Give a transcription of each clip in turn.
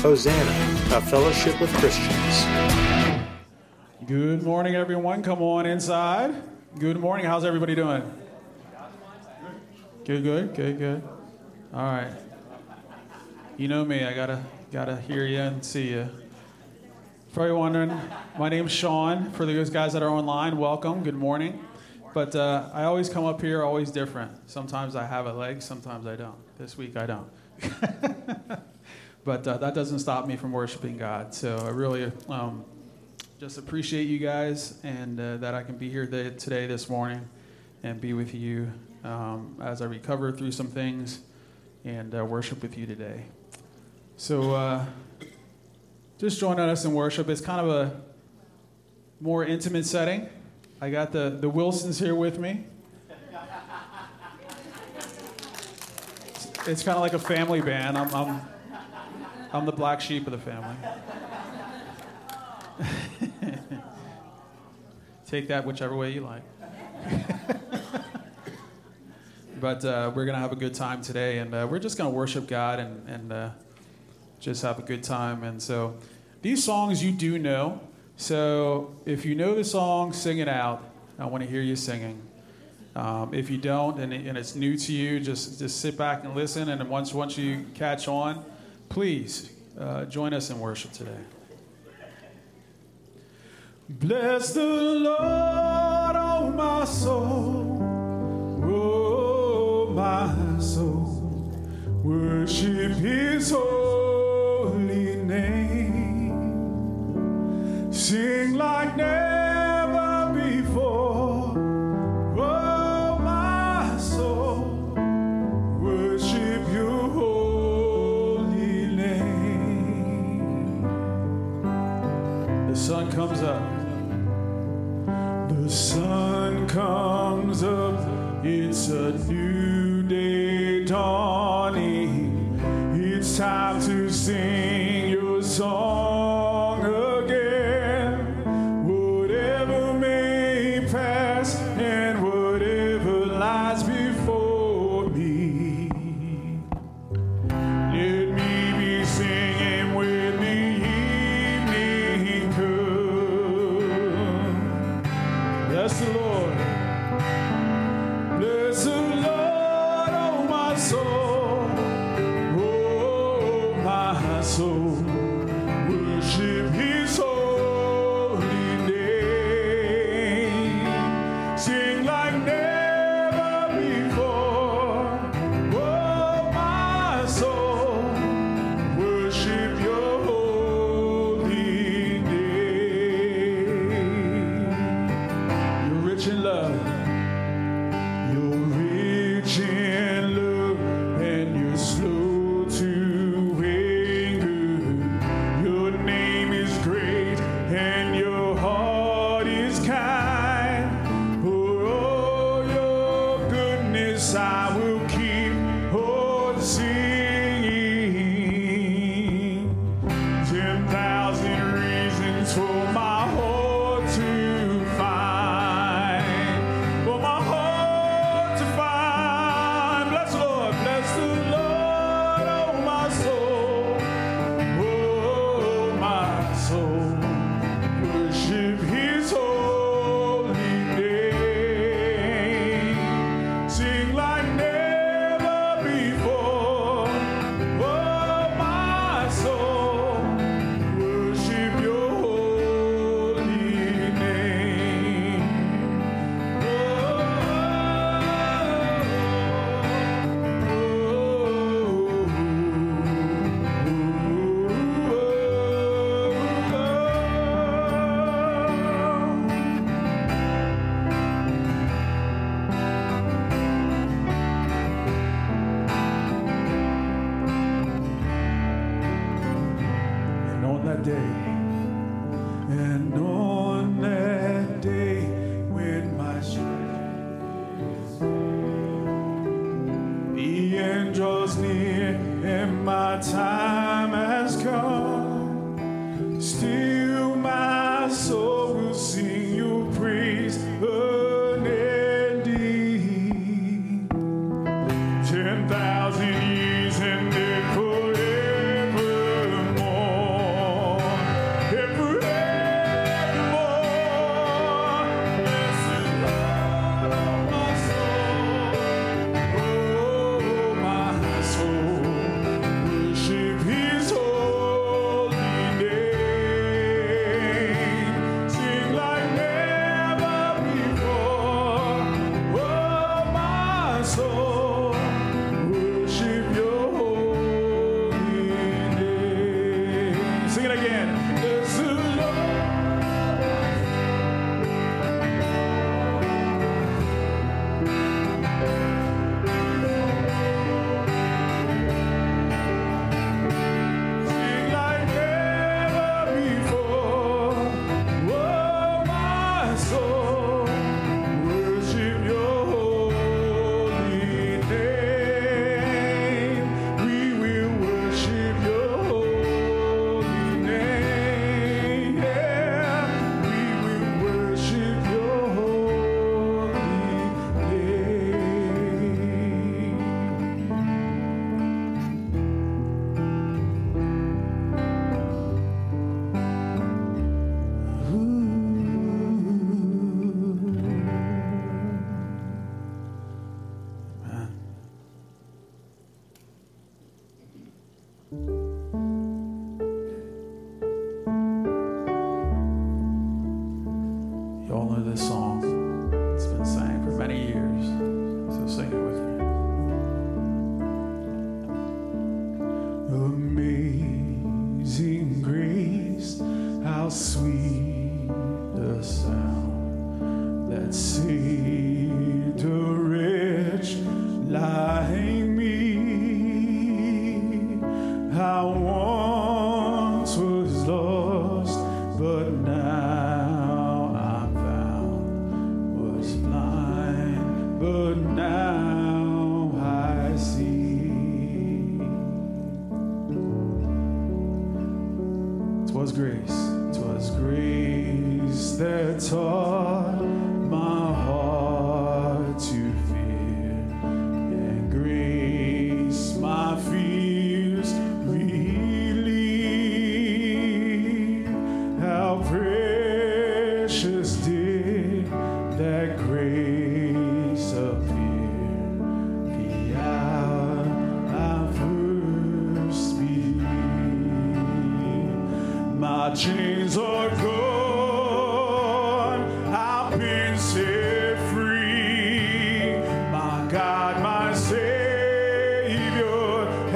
Hosanna, a fellowship with Christians. Good morning, everyone. Come on inside. Good morning. How's everybody doing? Good, good, good, good. All right. You know me. I gotta gotta hear you and see you. For you wondering, my name's Sean. For those guys that are online, welcome. Good morning. But uh, I always come up here, always different. Sometimes I have a leg, sometimes I don't. This week I don't. but uh, that doesn't stop me from worshiping God. So I really um, just appreciate you guys and uh, that I can be here today, this morning, and be with you um, as I recover through some things and uh, worship with you today. So uh, just join us in worship. It's kind of a more intimate setting. I got the, the Wilsons here with me. It's, it's kind of like a family band. I'm, I'm, I'm the black sheep of the family. Take that whichever way you like. but uh, we're going to have a good time today, and uh, we're just going to worship God and, and uh, just have a good time. And so, these songs you do know. So, if you know the song, sing it out. I want to hear you singing. Um, if you don't, and, and it's new to you, just just sit back and listen. And once once you catch on, please uh, join us in worship today. Bless the Lord, oh my soul, oh my soul, worship His holy name, sing like never comes up. The sun comes up, it's a new day dawning. It's time to sing your song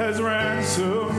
has ransomed.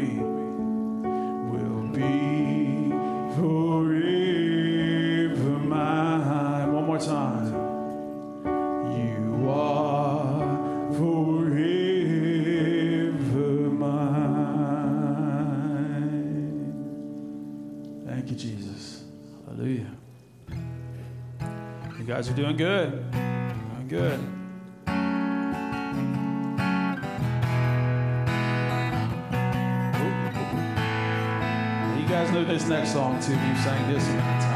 be, will be forever mine. One more time. You are forever mine. Thank you, Jesus. Hallelujah. You guys are doing good. Doing good. do this next song too. You sang this amount of times.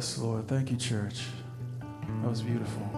Yes, Lord. Thank you, church. That was beautiful.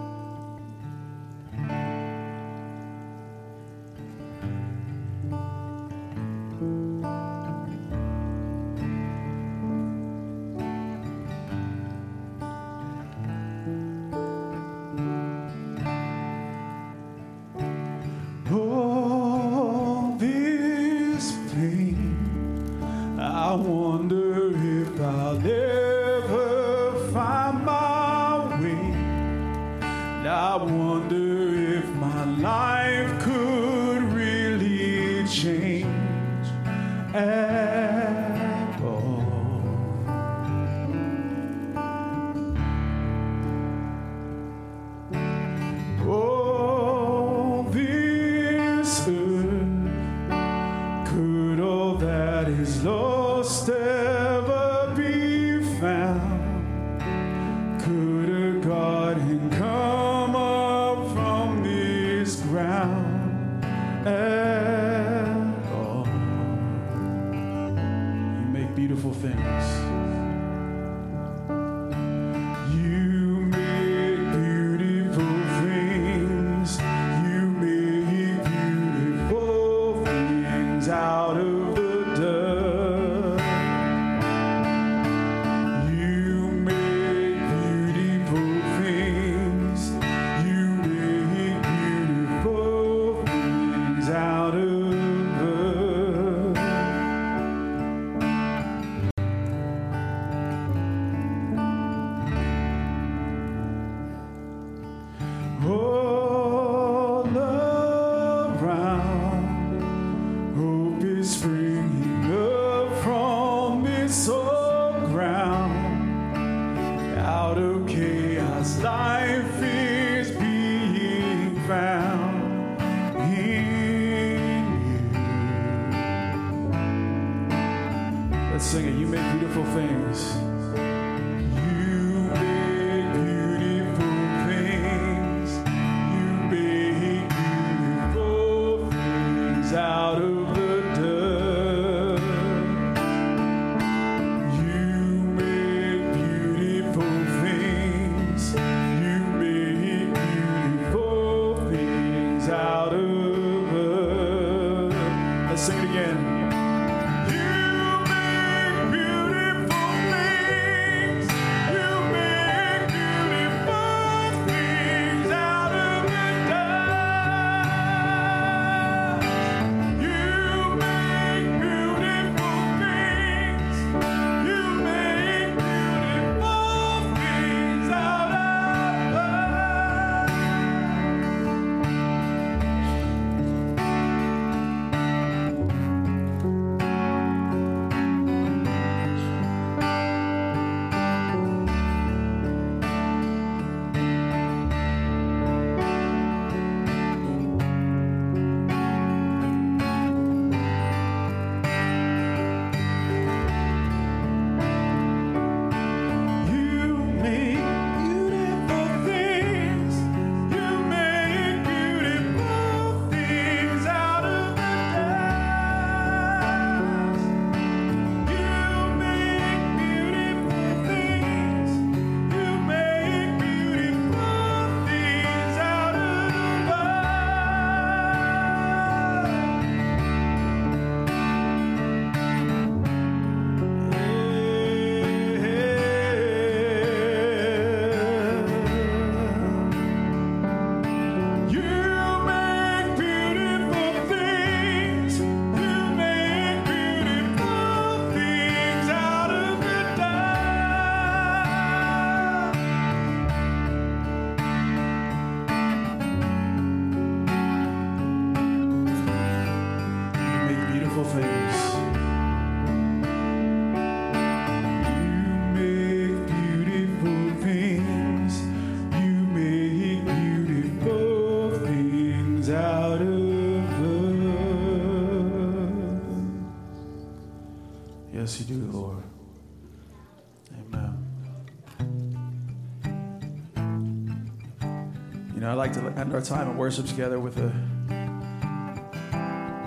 End our time of worship together with a,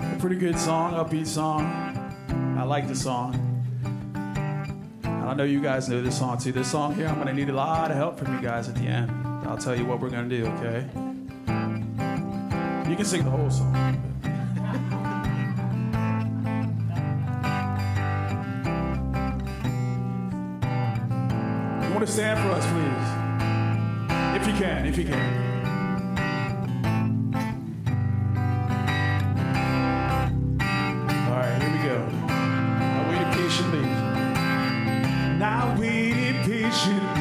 a pretty good song, upbeat song. I like the song. I know you guys know this song too. This song here, I'm going to need a lot of help from you guys at the end. I'll tell you what we're going to do, okay? You can sing the whole song. you want to stand for us, please? If you can, if you can. Solid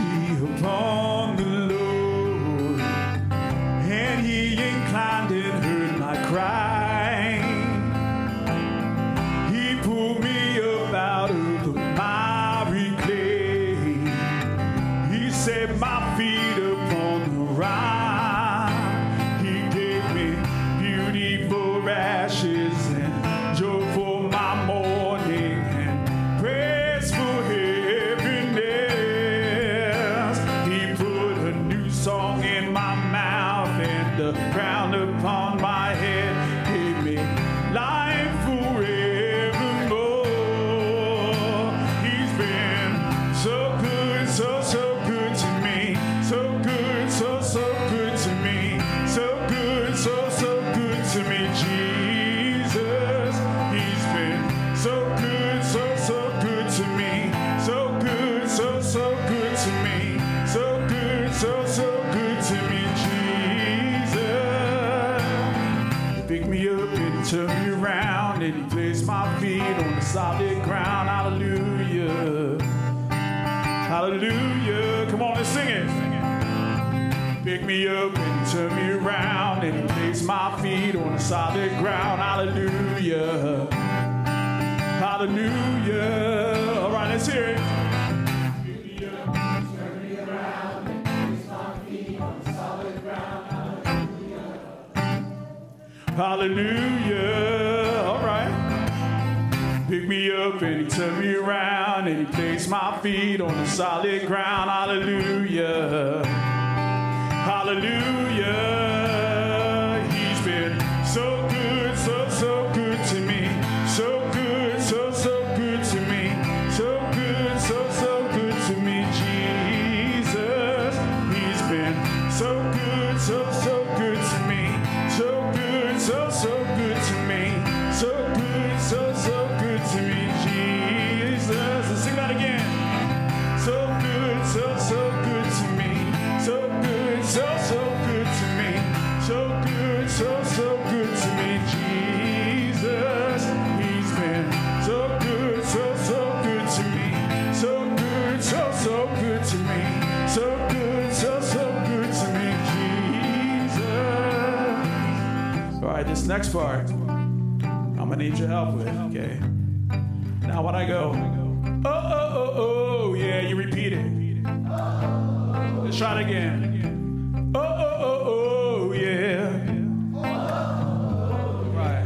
next part, I'm gonna need your help with, okay? Now, when I go, oh, oh, oh, oh, yeah, you repeat it. Let's try it again. Oh, oh, oh, oh, yeah. Right.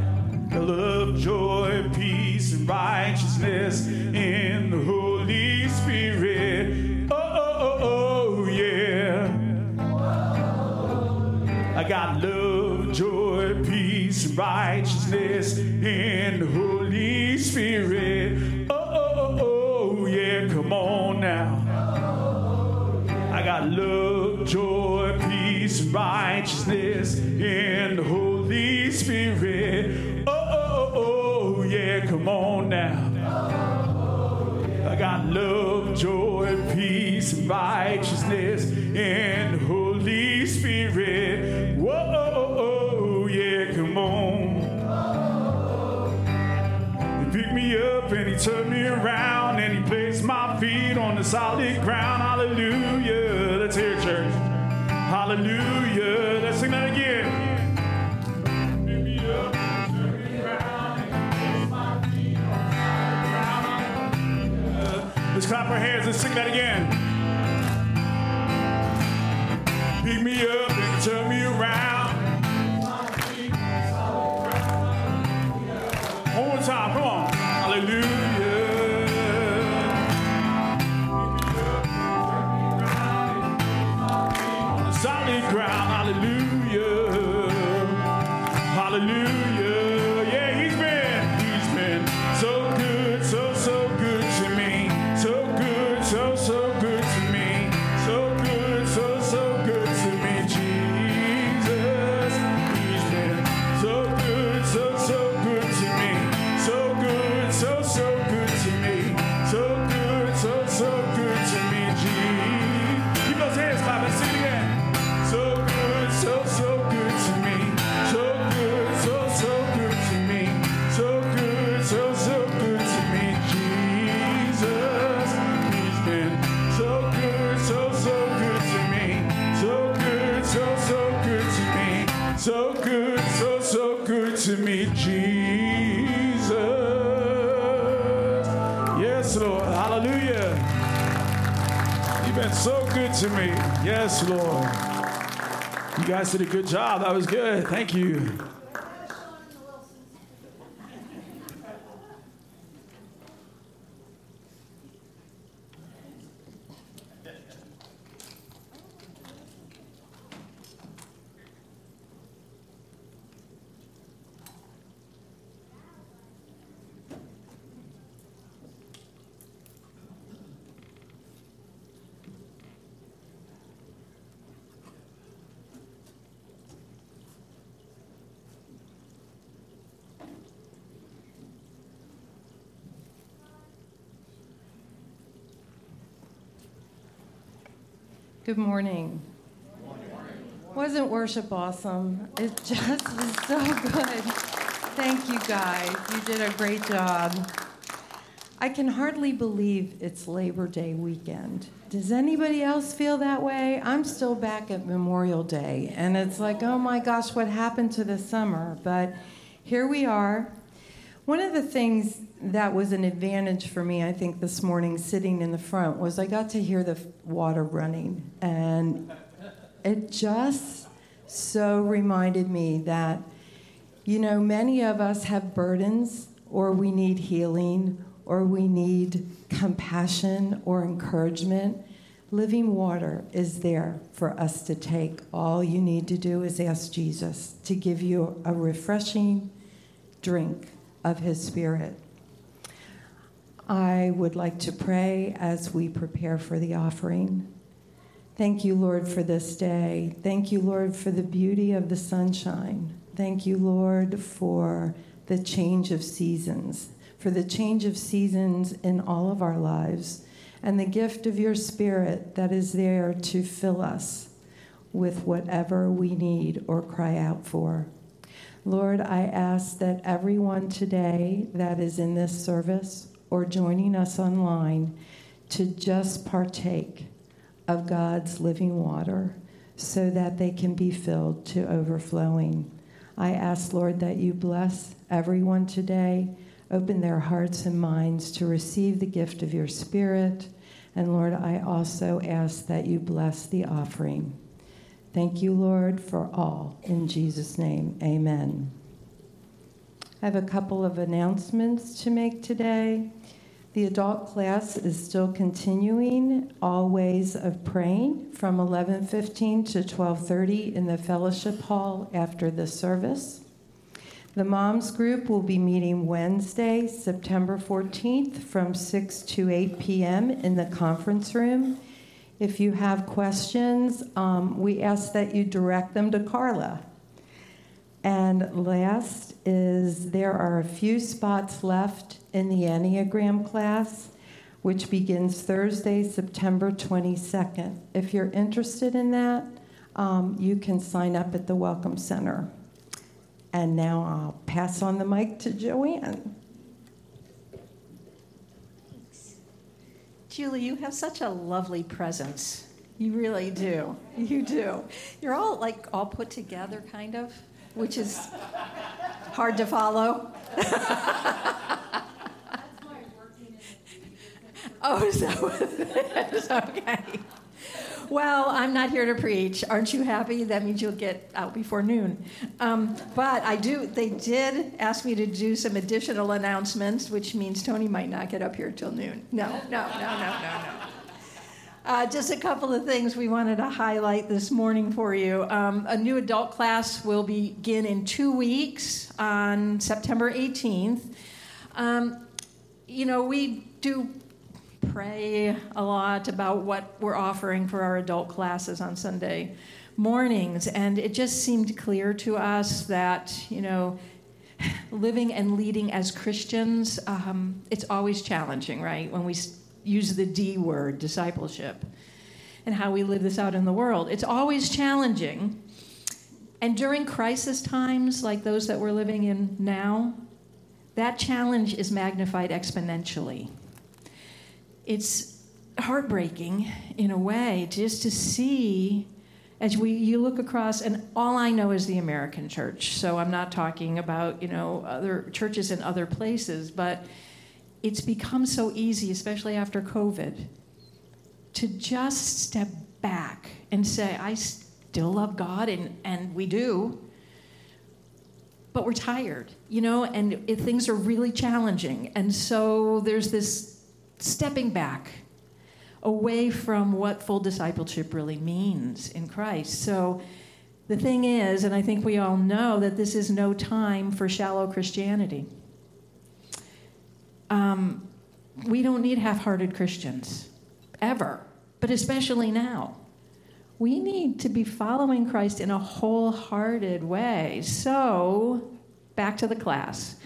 Love, joy, peace, and righteousness in the Holy Spirit. Oh, oh, oh, oh, yeah. I got love, the Holy Spirit. Oh, oh, oh, oh, yeah, come on now. I got love, joy, peace, righteousness in the Holy Spirit. Oh, oh, oh, oh, yeah, come on now. I got love, joy, peace, righteousness the Holy turned me around and he placed my feet on the solid ground. Hallelujah. Let's hear it, church. Hallelujah. Let's sing that again. Let's clap our hands and sing that again. Pick me up and turn me around. One more time. Come on. To me. Yes, Lord. You guys did a good job. That was good. Thank you. Good morning. Wasn't worship awesome? It just was so good. Thank you guys. You did a great job. I can hardly believe it's Labor Day weekend. Does anybody else feel that way? I'm still back at Memorial Day, and it's like, oh my gosh, what happened to the summer? But here we are. One of the things that was an advantage for me, I think, this morning sitting in the front was I got to hear the water running. And it just so reminded me that, you know, many of us have burdens, or we need healing, or we need compassion or encouragement. Living water is there for us to take. All you need to do is ask Jesus to give you a refreshing drink of his spirit. I would like to pray as we prepare for the offering. Thank you, Lord, for this day. Thank you, Lord, for the beauty of the sunshine. Thank you, Lord, for the change of seasons, for the change of seasons in all of our lives, and the gift of your Spirit that is there to fill us with whatever we need or cry out for. Lord, I ask that everyone today that is in this service or joining us online to just partake of God's living water so that they can be filled to overflowing. I ask, Lord, that you bless everyone today, open their hearts and minds to receive the gift of your Spirit. And Lord, I also ask that you bless the offering. Thank you, Lord, for all. In Jesus' name, amen. I have a couple of announcements to make today. The adult class is still continuing all ways of praying from 11:15 to 12:30 in the fellowship hall after the service. The moms group will be meeting Wednesday, September 14th from 6 to 8 p.m. in the conference room. If you have questions, um, we ask that you direct them to Carla. And last is there are a few spots left in the Enneagram class, which begins Thursday, September 22nd. If you're interested in that, um, you can sign up at the Welcome Center. And now I'll pass on the mic to Joanne. Thanks. Julie, you have such a lovely presence. You really do. You do. You're all like all put together, kind of, which is hard to follow. Oh, so okay. Well, I'm not here to preach. Aren't you happy? That means you'll get out before noon. Um, but I do. They did ask me to do some additional announcements, which means Tony might not get up here till noon. No, no, no, no, no, no. Uh, just a couple of things we wanted to highlight this morning for you. Um, a new adult class will begin in two weeks on September 18th. Um, you know, we do pray a lot about what we're offering for our adult classes on Sunday mornings, and it just seemed clear to us that, you know, living and leading as Christians, um, it's always challenging, right? When we use the D word, discipleship, and how we live this out in the world. It's always challenging. And during crisis times like those that we're living in now, that challenge is magnified exponentially. It's heartbreaking in a way just to see as we you look across and all I know is the American church. So I'm not talking about, you know, other churches in other places, but it's become so easy, especially after COVID, to just step back and say, I still love God, and, and we do, but we're tired, you know, and it, things are really challenging. And so there's this stepping back away from what full discipleship really means in Christ. So the thing is, and I think we all know, that this is no time for shallow Christianity. Um, we don't need half hearted Christians, ever, but especially now. We need to be following Christ in a wholehearted way. So, back to the class.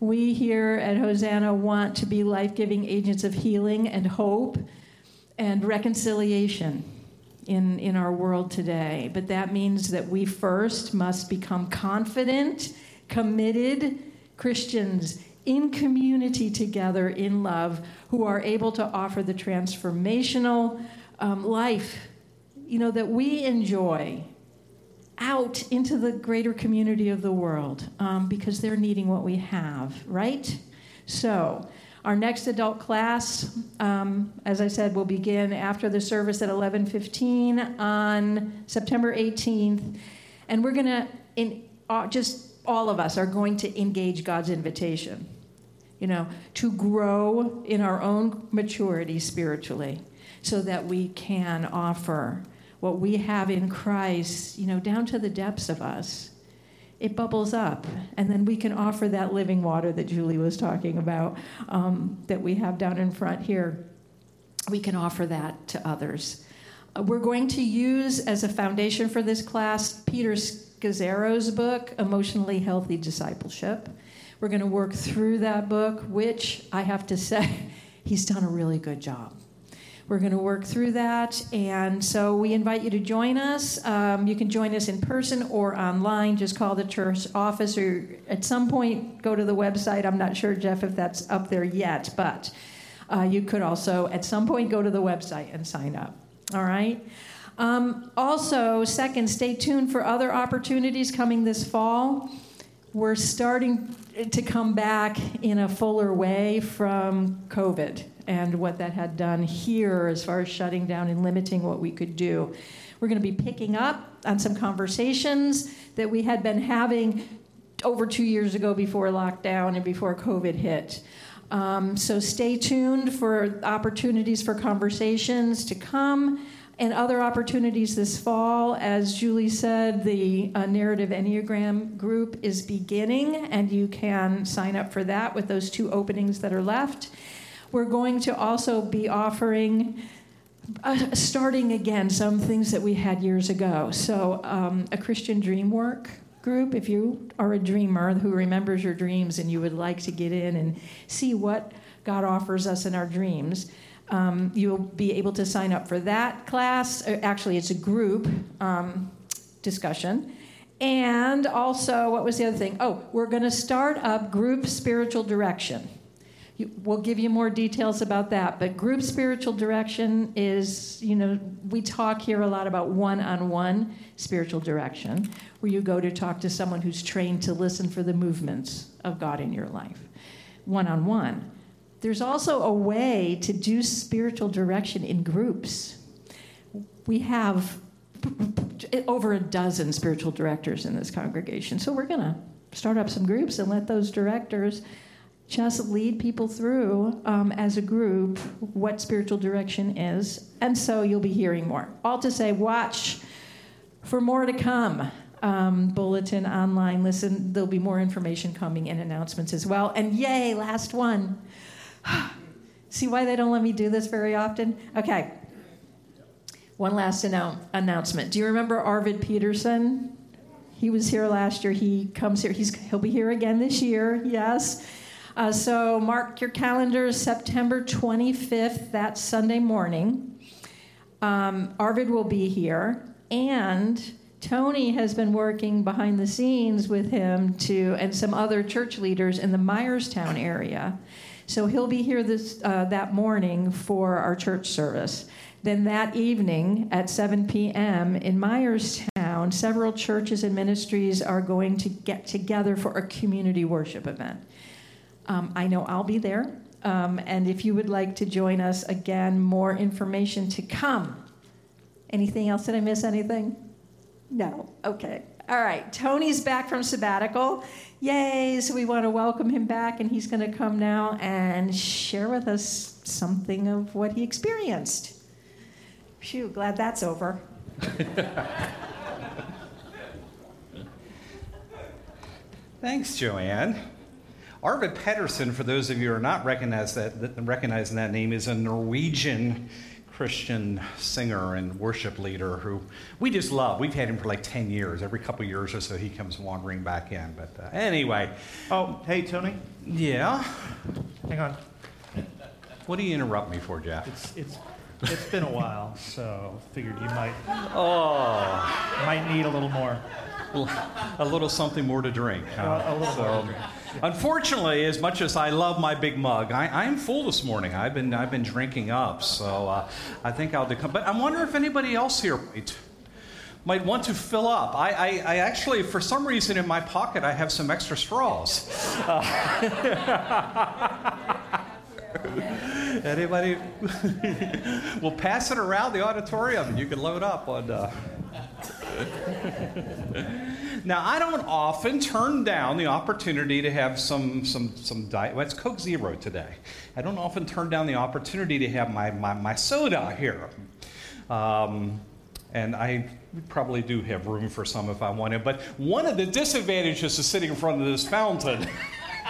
We here at Hosanna want to be life giving agents of healing and hope and reconciliation in, in our world today. But that means that we first must become confident, committed Christians in community together in love who are able to offer the transformational um, life you know that we enjoy out into the greater community of the world um, because they're needing what we have right? So our next adult class um, as i said will begin after the service at 11.15 on september 18th and we're going to in uh, just all of us are going to engage god's invitation you know, to grow in our own maturity spiritually so that we can offer what we have in Christ, you know, down to the depths of us. It bubbles up, and then we can offer that living water that Julie was talking about um, that we have down in front here. We can offer that to others. Uh, we're going to use as a foundation for this class Peter Scazzero's book, Emotionally Healthy Discipleship. We're going to work through that book, which I have to say, he's done a really good job. We're going to work through that. And so we invite you to join us. Um, you can join us in person or online. Just call the church office or at some point go to the website. I'm not sure, Jeff, if that's up there yet, but uh, you could also at some point go to the website and sign up. All right? Um, also, second, stay tuned for other opportunities coming this fall. We're starting to come back in a fuller way from COVID and what that had done here as far as shutting down and limiting what we could do. We're going to be picking up on some conversations that we had been having over two years ago before lockdown and before COVID hit. Um, so stay tuned for opportunities for conversations to come and other opportunities this fall. As Julie said, the uh, Narrative Enneagram group is beginning, and you can sign up for that with those two openings that are left. We're going to also be offering. Uh, starting again, some things that we had years ago. So, um, a Christian dream work group. If you are a dreamer who remembers your dreams and you would like to get in and see what God offers us in our dreams, um, you'll be able to sign up for that class. Uh, actually, it's a group um, discussion. And also, what was the other thing? Oh, we're going to start up group spiritual direction. we'll give you more details about that. But group spiritual direction is, you know, we talk here a lot about one on one spiritual direction, where you go to talk to someone who's trained to listen for the movements of God in your life, one on one. There's also a way to do spiritual direction in groups. We have over a dozen spiritual directors in this congregation. So we're going to start up some groups and let those directors just lead people through um, as a group what spiritual direction is. And so you'll be hearing more. All to say, watch for more to come. Um, bulletin online, listen, there'll be more information coming and announcements as well. And yay, last one. See why they don't let me do this very often? Okay. One last annou- announcement. Do you remember Arvid Pedersen? He was here last year. He comes here. He's, he'll be here again this year. Yes. Uh, so mark your calendars. September 25th. that Sunday morning. Um, Arvid will be here, and Tony has been working behind the scenes with him to and some other church leaders in the Myerstown area. So he'll be here this uh, that morning for our church service. Then that evening at 7 p.m. in Myerstown, several churches and ministries are going to get together for a community worship event. Um, I know I'll be there. Um, and if you would like to join us, again, more information to come. Anything else? Did I miss anything? No. Okay. All right. Tony's back from sabbatical. Yay. So we want to welcome him back, and he's going to come now and share with us something of what he experienced. Phew, glad that's over. Thanks, Joanne. Arvid Pedersen, for those of you who are not that, recognizing that name, is a Norwegian Christian singer and worship leader who we just love. We've had him for like 10 years. Every couple years or so, he comes wandering back in. But uh, anyway. Oh, hey, Tony. Yeah? Hang on. What do you interrupt me for, Jeff? It's, it's, it's been a while, so figured you might, Oh, might need a little more. a little something more to drink. huh? Uh, a little So, drink. Unfortunately, as much as I love my big mug, I, I'm full this morning. I've been, I've been drinking up, so uh, I think I'll decline. But I wonder if anybody else here might, might want to fill up. I, I, I actually, for some reason, in my pocket, I have some extra straws. Uh, anybody? we'll pass it around the auditorium, and you can load up on. Uh, now, I don't often turn down the opportunity to have some some some diet. Well, it's Coke Zero today. I don't often turn down the opportunity to have my my, my soda here. Um, and I probably do have room for some if I wanted. But one of the disadvantages of sitting in front of this fountain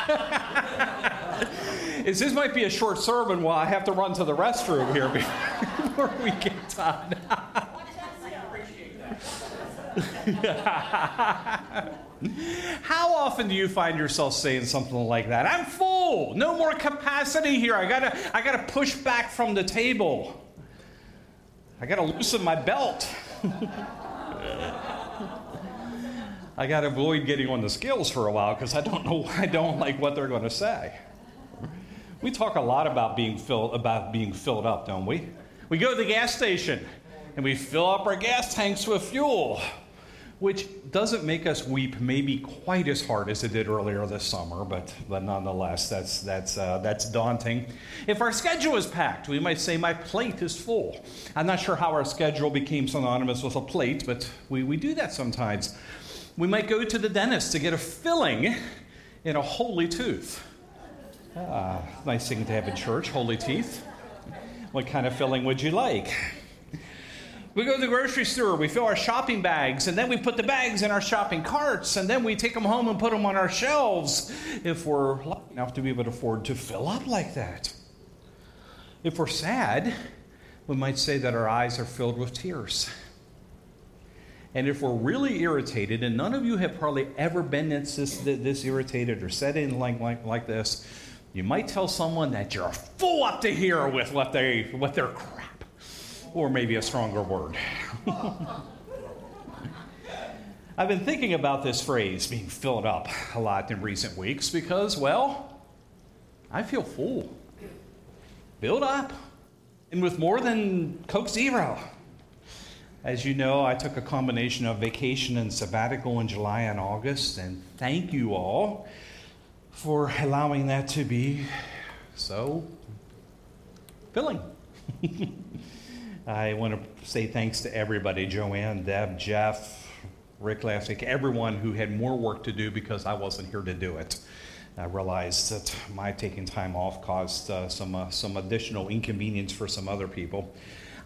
is this might be a short sermon while I have to run to the restroom here before we get done. How often do you find yourself saying something like that? I'm full. No more capacity here. I gotta, I gotta push back from the table. I gotta loosen my belt. I gotta avoid getting on the scales for a while because I don't know. I don't like what they're to say. We talk a lot about being filled, about being filled up, don't we? We go to the gas station and we fill up our gas tanks with fuel which doesn't make us weep maybe quite as hard as it did earlier this summer, but, but nonetheless, that's, that's, uh, that's daunting. If our schedule is packed, we might say, My plate is full. I'm not sure how our schedule became synonymous with a plate, but we, we do that sometimes. We might go to the dentist to get a filling in a holy tooth. Ah, nice thing to have in church, holy teeth. What kind of filling would you like? We go to the grocery store, we fill our shopping bags, and then we put the bags in our shopping carts, and then we take them home and put them on our shelves if we're lucky enough to be able to afford to fill up like that. If we're sad, we might say that our eyes are filled with tears. And if we're really irritated, and none of you have probably ever been this, this, irritated or said anything like, like, like this, you might tell someone that you're full up to here with what, they, what they're or maybe a stronger word. I've been thinking about this phrase being filled up a lot in recent weeks because, well, I feel full, filled up, and with more than Coke Zero. As you know, I took a combination of vacation and sabbatical in July and August, and thank you all for allowing that to be so filling. I want to say thanks to everybody Joanne, Deb, Jeff, Rick last week, everyone who had more work to do because I wasn't here to do it. I realized that my taking time off caused uh, some, uh, some additional inconvenience for some other people.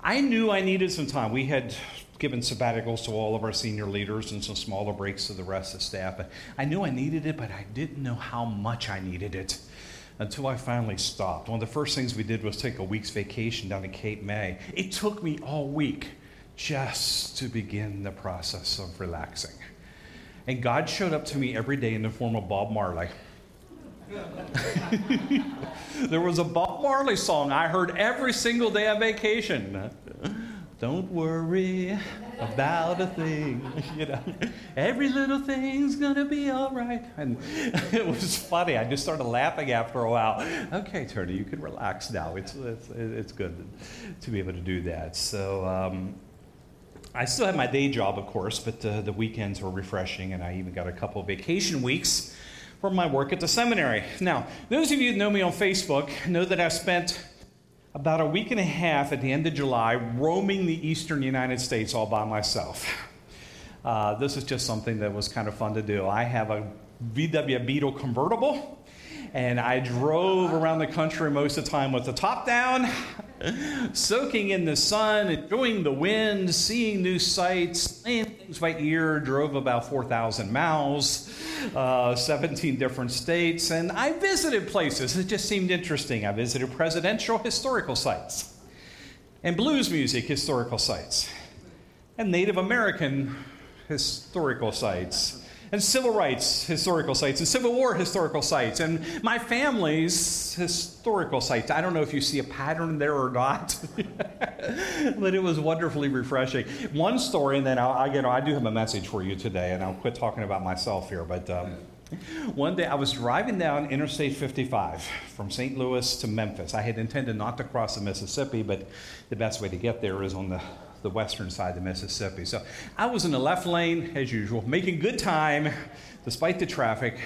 I knew I needed some time. We had given sabbaticals to all of our senior leaders and some smaller breaks to the rest of the staff. I knew I needed it, but I didn't know how much I needed it until I finally stopped. One of the first things we did was take a week's vacation down to Cape May. It took me all week just to begin the process of relaxing. And God showed up to me every day in the form of Bob Marley. there was a Bob Marley song I heard every single day on vacation. Don't worry about a thing. You know, every little thing's gonna be all right. And it was funny. I just started laughing after a while. Okay, Tony, you can relax now. It's it's, it's good to be able to do that. So. Um, I still have my day job, of course, but uh, the weekends were refreshing, and I even got a couple vacation weeks from my work at the seminary. Now, those of you who know me on Facebook know that I've spent about a week and a half at the end of July roaming the eastern United States all by myself. Uh, this is just something that was kind of fun to do. I have a VW Beetle convertible, and I drove around the country most of the time with the top down, soaking in the sun, enjoying the wind, seeing new sights, playing things by ear. Drove about 4,000 miles, uh, 17 different states, and I visited places. It just seemed interesting. I visited presidential historical sites, and blues music historical sites, and Native American historical sites and civil rights historical sites and Civil War historical sites and my family's historical sites. I don't know if you see a pattern there or not, but it was wonderfully refreshing. One story, and then I'll, I, you know, I do have a message for you today, and I'll quit talking about myself here, but. Um, one day I was driving down Interstate 55 from St. Louis to Memphis. I had intended not to cross the Mississippi, but the best way to get there is on the the western side of the Mississippi. So I was in the left lane, as usual, making good time despite the traffic.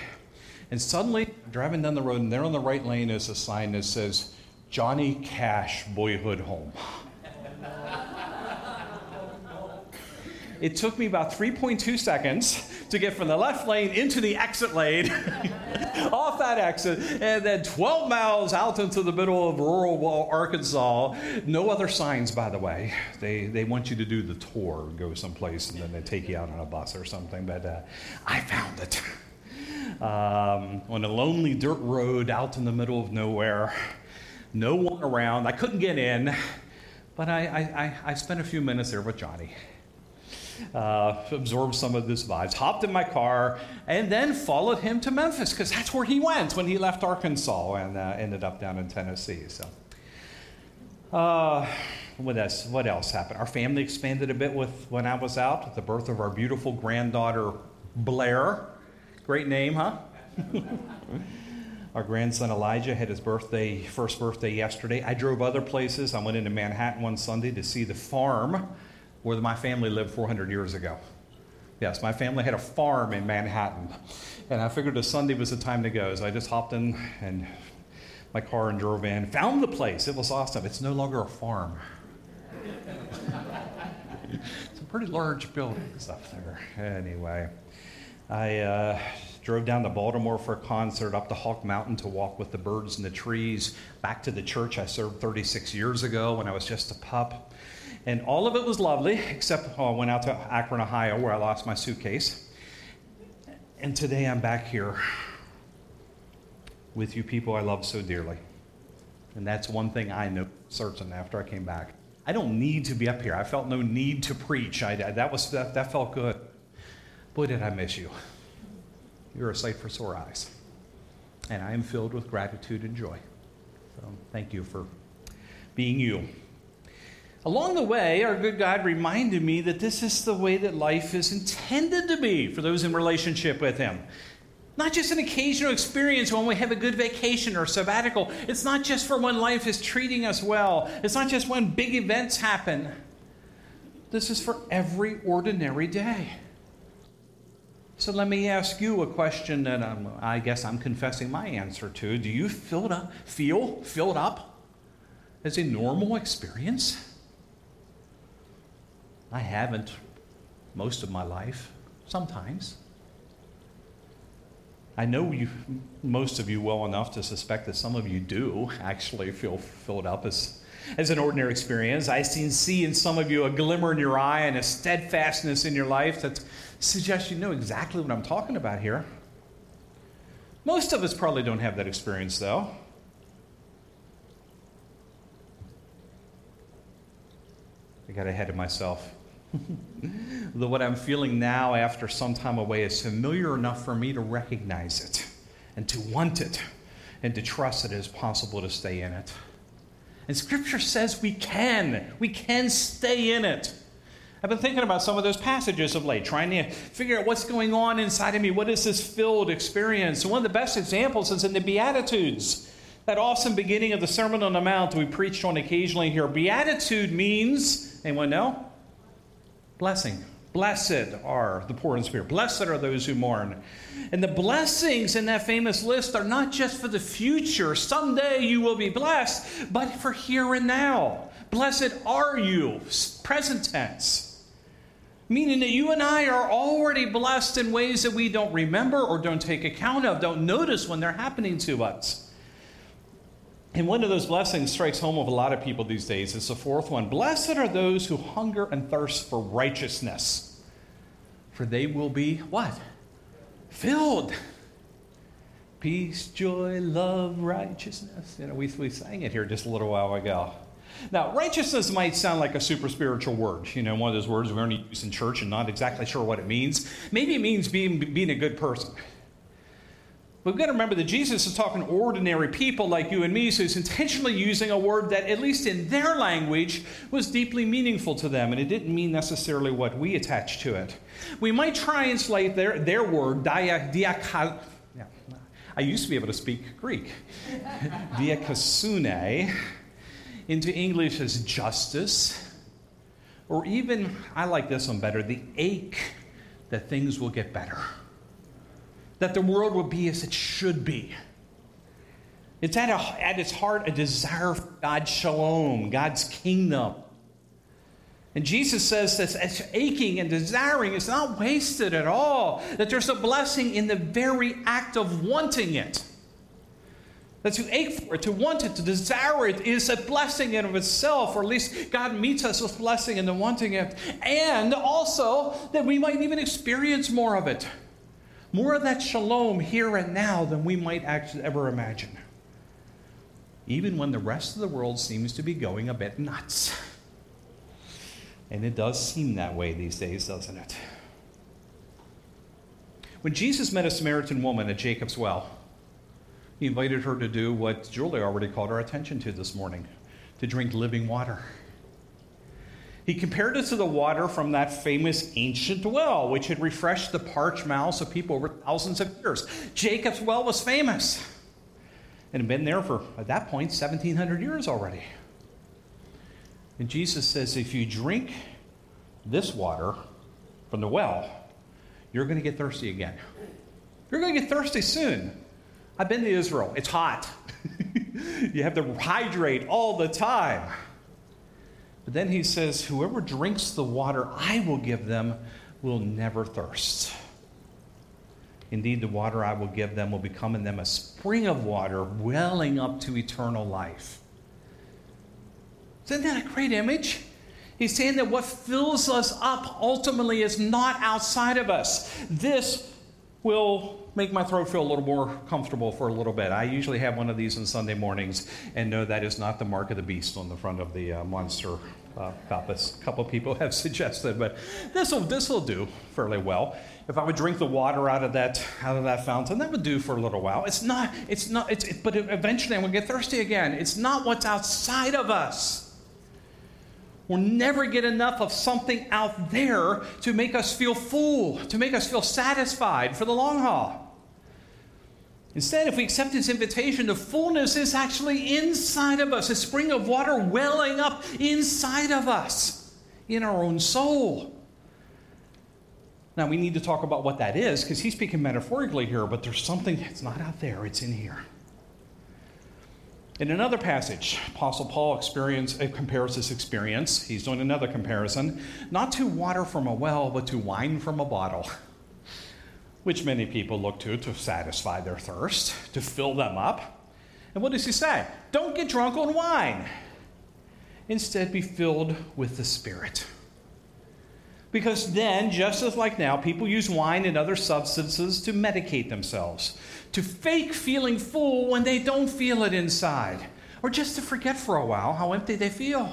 And suddenly, driving down the road, and there on the right lane is a sign that says, Johnny Cash Boyhood Home. It took me about 3.2 seconds to get from the left lane into the exit lane, off that exit, and then 12 miles out into the middle of rural Arkansas. No other signs, by the way. They, they want you to do the tour, go someplace, and then they take you out on a bus or something. But uh, I found it. Um, on a lonely dirt road out in the middle of nowhere, no one around. I couldn't get in, but I, I, I spent a few minutes there with Johnny uh, absorbed some of this vibes, hopped in my car, and then followed him to Memphis because that's where he went when he left Arkansas and uh, ended up down in Tennessee. So, uh, what else? What else happened? Our family expanded a bit with when I was out the birth of our beautiful granddaughter Blair. Great name, huh? Our grandson Elijah had his birthday, first birthday yesterday. I drove other places. I went into Manhattan one Sunday to see the farm where my family lived 400 years ago. Yes, my family had a farm in Manhattan. And I figured a Sunday was the time to go. So I just hopped in and my car and drove in, found the place. It was awesome. It's no longer a farm. it's a pretty large buildings up there. Anyway, I uh, drove down to Baltimore for a concert, up to Hawk Mountain to walk with the birds and the trees, back to the church I served 36 years ago when I was just a pup. And all of it was lovely, except oh, I went out to Akron, Ohio, where I lost my suitcase. And today I'm back here with you people I love so dearly. And that's one thing I know certain after I came back. I don't need to be up here. I felt no need to preach. I, that, was, that, that felt good. Boy, did I miss you. You're a sight for sore eyes. And I am filled with gratitude and joy. So thank you for being you. Along the way, our good God reminded me that this is the way that life is intended to be for those in relationship with Him. Not just an occasional experience when we have a good vacation or sabbatical. It's not just for when life is treating us well. It's not just when big events happen. This is for every ordinary day. So let me ask you a question that I'm, i guess I'm confessing my answer to. Do you feel up, feel filled up as a normal experience? I haven't most of my life, sometimes. I know you, most of you well enough to suspect that some of you do actually feel filled up as, as an ordinary experience. I see, see in some of you a glimmer in your eye and a steadfastness in your life that suggests you know exactly what I'm talking about here. Most of us probably don't have that experience, though. I got ahead of myself. The, what I'm feeling now after some time away is familiar enough for me to recognize it and to want it and to trust that it is possible to stay in it. And Scripture says we can. We can stay in it. I've been thinking about some of those passages of late, trying to figure out what's going on inside of me. What is this filled experience? One of the best examples is in the Beatitudes. That awesome beginning of the Sermon on the Mount we preached on occasionally here. Beatitude means, anyone know? Blessing. Blessed are the poor in spirit. Blessed are those who mourn. And the blessings in that famous list are not just for the future, someday you will be blessed, but for here and now. Blessed are you, present tense. Meaning that you and I are already blessed in ways that we don't remember or don't take account of, don't notice when they're happening to us. And one of those blessings strikes home with a lot of people these days. It's the fourth one. Blessed are those who hunger and thirst for righteousness, for they will be what? Filled. Peace, joy, love, righteousness. You know, we, we sang it here just a little while ago. Now, righteousness might sound like a super spiritual word, you know, one of those words we only use in church and not exactly sure what it means. Maybe it means being, being a good person. We've got to remember that Jesus is talking to ordinary people like you and me, so he's intentionally using a word that, at least in their language, was deeply meaningful to them, and it didn't mean necessarily what we attach to it. We might translate their, their word, dia, diaka, yeah, I used to be able to speak Greek, diakasune, into English as justice, or even, I like this one better, the ache that things will get better that the world will be as it should be. It's at, a, at its heart a desire for God's shalom, God's kingdom. And Jesus says that aching and desiring is not wasted at all, that there's a blessing in the very act of wanting it. That to ache for it, to want it, to desire it is a blessing in of itself, or at least God meets us with blessing in the wanting it. And also that we might even experience more of it more of that shalom here and now than we might actually ever imagine. Even when the rest of the world seems to be going a bit nuts. And it does seem that way these days, doesn't it? When Jesus met a Samaritan woman at Jacob's well, he invited her to do what Julie already called our attention to this morning to drink living water. He compared it to the water from that famous ancient well, which had refreshed the parched mouths of people over thousands of years. Jacob's well was famous and had been there for, at that point, 1,700 years already. And Jesus says, if you drink this water from the well, you're going to get thirsty again. You're going to get thirsty soon. I've been to Israel, it's hot. you have to hydrate all the time. But then he says, Whoever drinks the water I will give them will never thirst. Indeed, the water I will give them will become in them a spring of water welling up to eternal life. Isn't that a great image? He's saying that what fills us up ultimately is not outside of us. This will make my throat feel a little more comfortable for a little bit. I usually have one of these on Sunday mornings, and no, that is not the mark of the beast on the front of the uh, monster uh, compass. A couple people have suggested, but this will this will do fairly well. If I would drink the water out of that out of that fountain, that would do for a little while. It's not. It's not. It's. It, but eventually, I'm to get thirsty again. It's not what's outside of us. We'll never get enough of something out there to make us feel full, to make us feel satisfied for the long haul. Instead, if we accept his invitation, the fullness is actually inside of us, a spring of water welling up inside of us, in our own soul. Now, we need to talk about what that is because he's speaking metaphorically here, but there's something that's not out there, it's in here. In another passage, Apostle Paul uh, compares this experience. He's doing another comparison, not to water from a well, but to wine from a bottle. which many people look to to satisfy their thirst, to fill them up. And what does he say? Don't get drunk on wine. Instead, be filled with the Spirit. Because then, just as like now, people use wine and other substances to medicate themselves, to fake feeling full when they don't feel it inside, or just to forget for a while how empty they feel.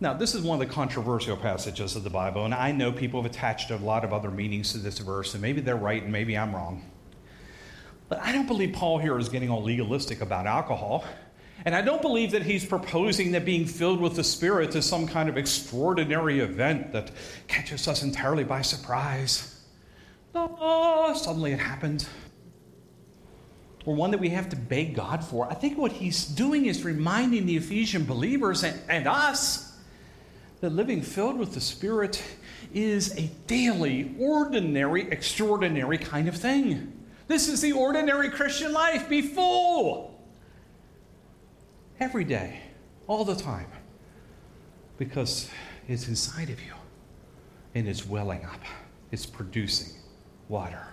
Now, this is one of the controversial passages of the Bible, and I know people have attached a lot of other meanings to this verse, and maybe they're right and maybe I'm wrong. But I don't believe Paul here is getting all legalistic about alcohol. And I don't believe that he's proposing that being filled with the Spirit is some kind of extraordinary event that catches us entirely by surprise. Oh, suddenly it happened. Or one that we have to beg God for. I think what he's doing is reminding the Ephesian believers and, and us that living filled with the Spirit is a daily, ordinary, extraordinary kind of thing. This is the ordinary Christian life. Be full every day, all the time, because it's inside of you and it's welling up, it's producing water.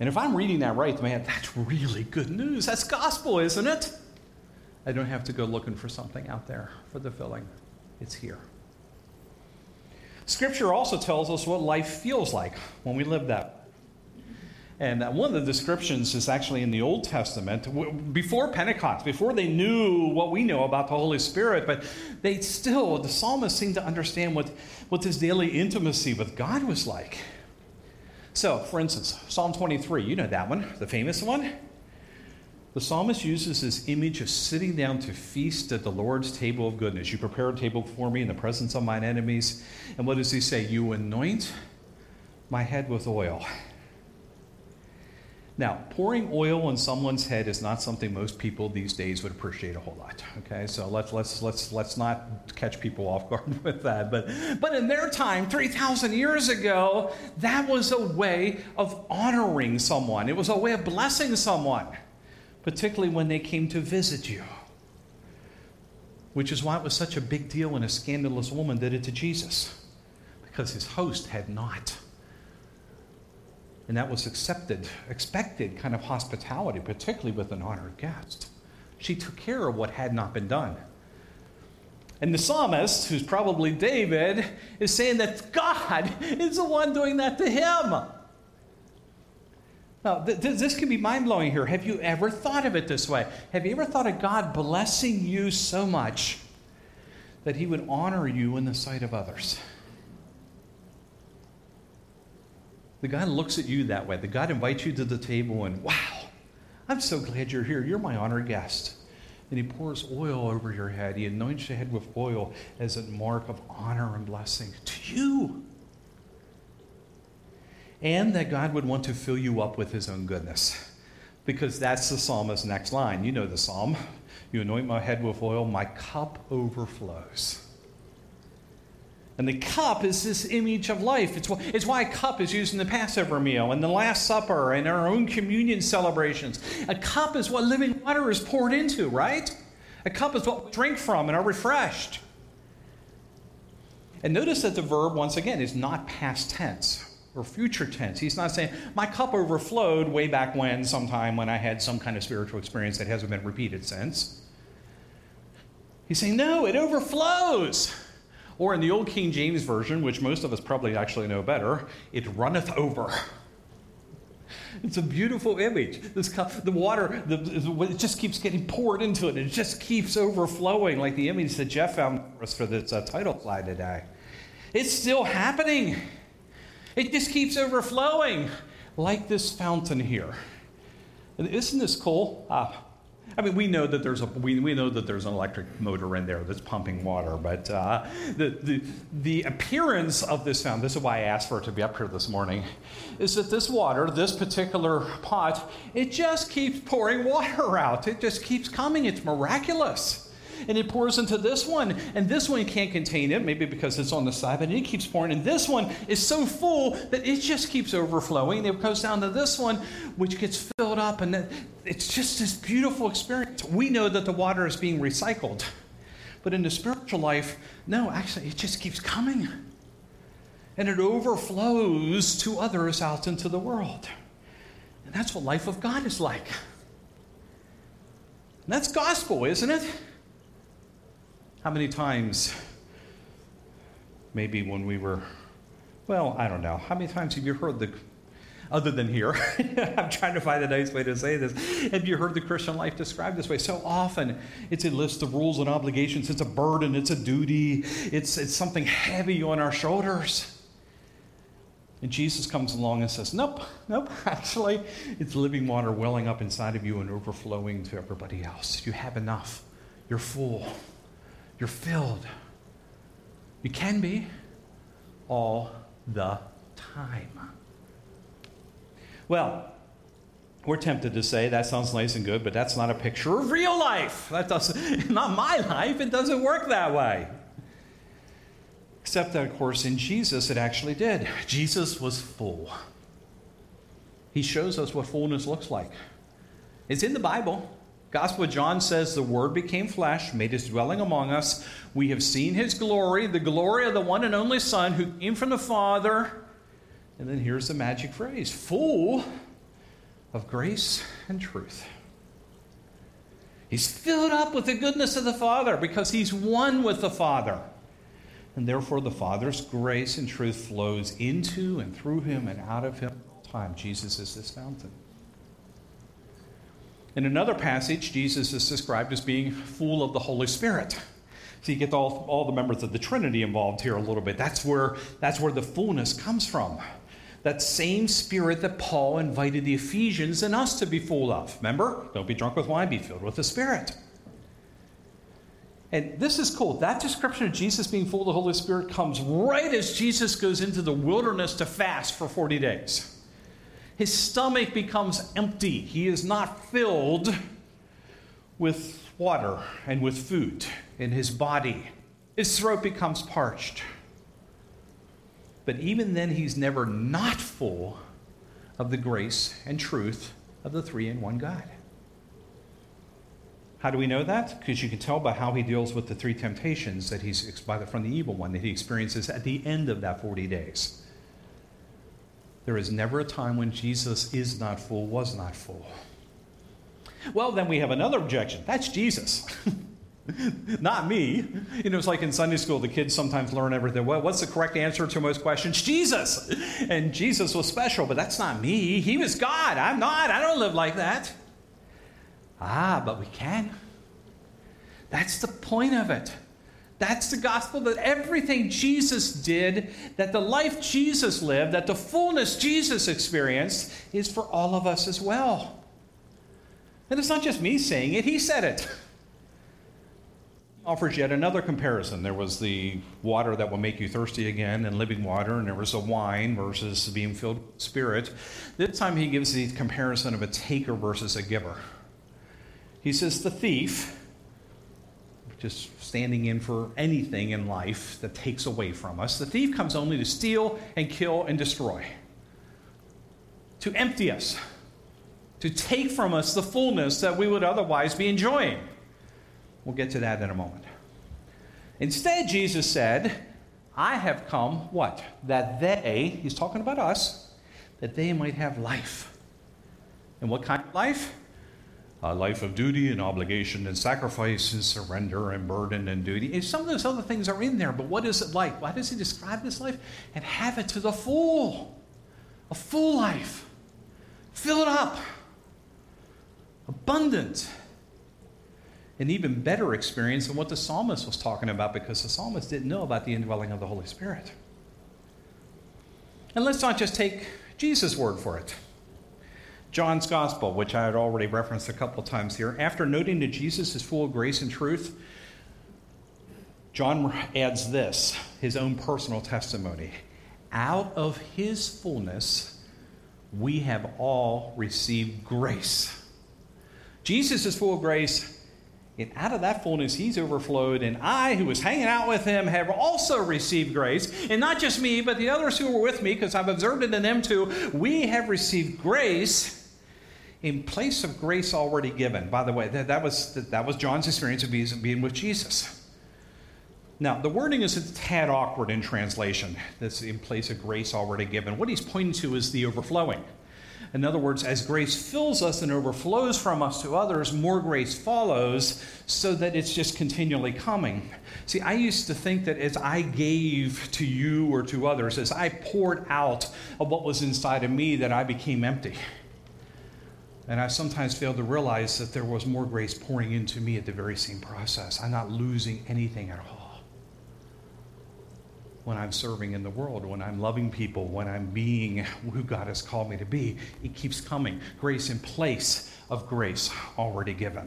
And if I'm reading that right, man, that's really good news. That's gospel, isn't it? I don't have to go looking for something out there for the filling, it's here. Scripture also tells us what life feels like when we live that and one of the descriptions is actually in the Old Testament, before Pentecost, before they knew what we know about the Holy Spirit, but they still, the psalmist seemed to understand what, what this daily intimacy with God was like. So, for instance, Psalm 23, you know that one, the famous one. The psalmist uses this image of sitting down to feast at the Lord's table of goodness. You prepare a table for me in the presence of mine enemies. And what does he say? You anoint my head with oil. Now, pouring oil on someone's head is not something most people these days would appreciate a whole lot. Okay, so let's let's let's let's not catch people off guard with that. But but in their time, three thousand years ago, that was a way of honoring someone. It was a way of blessing someone, particularly when they came to visit you. Which is why it was such a big deal when a scandalous woman did it to Jesus, because his host had not. And that was accepted, expected kind of hospitality, particularly with an honored guest. She took care of what had not been done. And the psalmist, who's probably David, is saying that God is the one doing that to him. Now, th- th- this can be mind blowing here. Have you ever thought of it this way? Have you ever thought of God blessing you so much that he would honor you in the sight of others? The God looks at you that way. The God invites you to the table and, wow, I'm so glad you're here. You're my honored guest. And he pours oil over your head. He anoints your head with oil as a mark of honor and blessing to you. And that God would want to fill you up with his own goodness. Because that's the psalmist's next line. You know the psalm. You anoint my head with oil, my cup overflows. And the cup is this image of life. It's why, it's why a cup is used in the Passover meal and the Last Supper and our own communion celebrations. A cup is what living water is poured into, right? A cup is what we drink from and are refreshed. And notice that the verb, once again, is not past tense or future tense. He's not saying, my cup overflowed way back when, sometime when I had some kind of spiritual experience that hasn't been repeated since. He's saying, no, it overflows. Or in the Old King James Version, which most of us probably actually know better, it runneth over. It's a beautiful image. This the water, the, it just keeps getting poured into it. It just keeps overflowing, like the image that Jeff found for us for this uh, title slide today. It's still happening. It just keeps overflowing, like this fountain here. Isn't this cool? Ah, I mean, we know that there's a we, we know that there's an electric motor in there that's pumping water, but uh, the, the the appearance of this fountain. This is why I asked for it to be up here this morning. Is that this water, this particular pot, it just keeps pouring water out. It just keeps coming. It's miraculous and it pours into this one, and this one can't contain it, maybe because it's on the side, but it keeps pouring. And this one is so full that it just keeps overflowing. And it goes down to this one, which gets filled up, and it's just this beautiful experience. We know that the water is being recycled, but in the spiritual life, no, actually, it just keeps coming. and it overflows to others out into the world. And that's what life of God is like. And that's gospel, isn't it? How many times, maybe when we were, well, I don't know, how many times have you heard the, other than here, I'm trying to find a nice way to say this. Have you heard the Christian life described this way? So often it's a list of rules and obligations, it's a burden, it's a duty, it's, it's something heavy on our shoulders. And Jesus comes along and says, Nope, nope, actually, it's living water welling up inside of you and overflowing to everybody else. You have enough. You're full. You're filled. You can be all the time. Well, we're tempted to say that sounds nice and good, but that's not a picture of real life. That doesn't, not my life. It doesn't work that way. Except that, of course, in Jesus it actually did. Jesus was full. He shows us what fullness looks like. It's in the Bible. Gospel of John says the Word became flesh, made his dwelling among us. We have seen his glory, the glory of the one and only Son who came from the Father. And then here's the magic phrase full of grace and truth. He's filled up with the goodness of the Father because he's one with the Father. And therefore, the Father's grace and truth flows into and through him and out of him all time. Jesus is this fountain. In another passage, Jesus is described as being full of the Holy Spirit. So you get all, all the members of the Trinity involved here a little bit. That's where, that's where the fullness comes from. That same spirit that Paul invited the Ephesians and us to be full of. Remember? Don't be drunk with wine, be filled with the Spirit. And this is cool. That description of Jesus being full of the Holy Spirit comes right as Jesus goes into the wilderness to fast for 40 days. His stomach becomes empty. He is not filled with water and with food in his body. His throat becomes parched. But even then, he's never not full of the grace and truth of the three in one God. How do we know that? Because you can tell by how he deals with the three temptations that he's by the, from the evil one that he experiences at the end of that 40 days. There is never a time when Jesus is not full, was not full. Well, then we have another objection. That's Jesus. not me. You know, it's like in Sunday school, the kids sometimes learn everything. Well, what's the correct answer to most questions? Jesus. And Jesus was special, but that's not me. He was God. I'm not. I don't live like that. Ah, but we can. That's the point of it. That's the gospel that everything Jesus did, that the life Jesus lived, that the fullness Jesus experienced is for all of us as well. And it's not just me saying it, he said it. Offers yet another comparison. There was the water that will make you thirsty again and living water, and there was the wine versus being filled with spirit. This time he gives the comparison of a taker versus a giver. He says, The thief, just standing in for anything in life that takes away from us, the thief comes only to steal and kill and destroy, to empty us, to take from us the fullness that we would otherwise be enjoying. We'll get to that in a moment. Instead, Jesus said, I have come, what? That they, he's talking about us, that they might have life. And what kind of life? A life of duty and obligation and sacrifice and surrender and burden and duty. And some of those other things are in there, but what is it like? Why does he describe this life? And have it to the full. A full life. Fill it up. Abundant. An even better experience than what the psalmist was talking about because the psalmist didn't know about the indwelling of the Holy Spirit. And let's not just take Jesus' word for it. John's Gospel, which I had already referenced a couple times here, after noting that Jesus is full of grace and truth, John adds this his own personal testimony. Out of his fullness, we have all received grace. Jesus is full of grace, and out of that fullness, he's overflowed. And I, who was hanging out with him, have also received grace. And not just me, but the others who were with me, because I've observed it in them too. We have received grace in place of grace already given. By the way, that, that, was, that was John's experience of being with Jesus. Now, the wording is a tad awkward in translation. That's in place of grace already given. What he's pointing to is the overflowing. In other words, as grace fills us and overflows from us to others, more grace follows so that it's just continually coming. See, I used to think that as I gave to you or to others, as I poured out of what was inside of me, that I became empty. And I sometimes failed to realize that there was more grace pouring into me at the very same process. I'm not losing anything at all when I'm serving in the world, when I'm loving people, when I'm being who God has called me to be. It keeps coming. Grace in place of grace already given.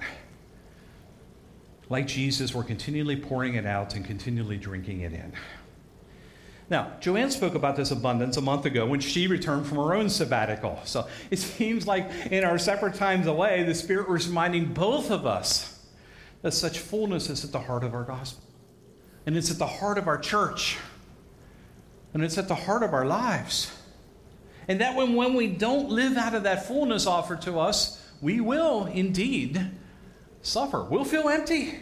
Like Jesus, we're continually pouring it out and continually drinking it in. Now, Joanne spoke about this abundance a month ago when she returned from her own sabbatical. So it seems like in our separate times away, the Spirit was reminding both of us that such fullness is at the heart of our gospel. And it's at the heart of our church and it's at the heart of our lives. And that when, when we don't live out of that fullness offered to us, we will indeed suffer. We'll feel empty.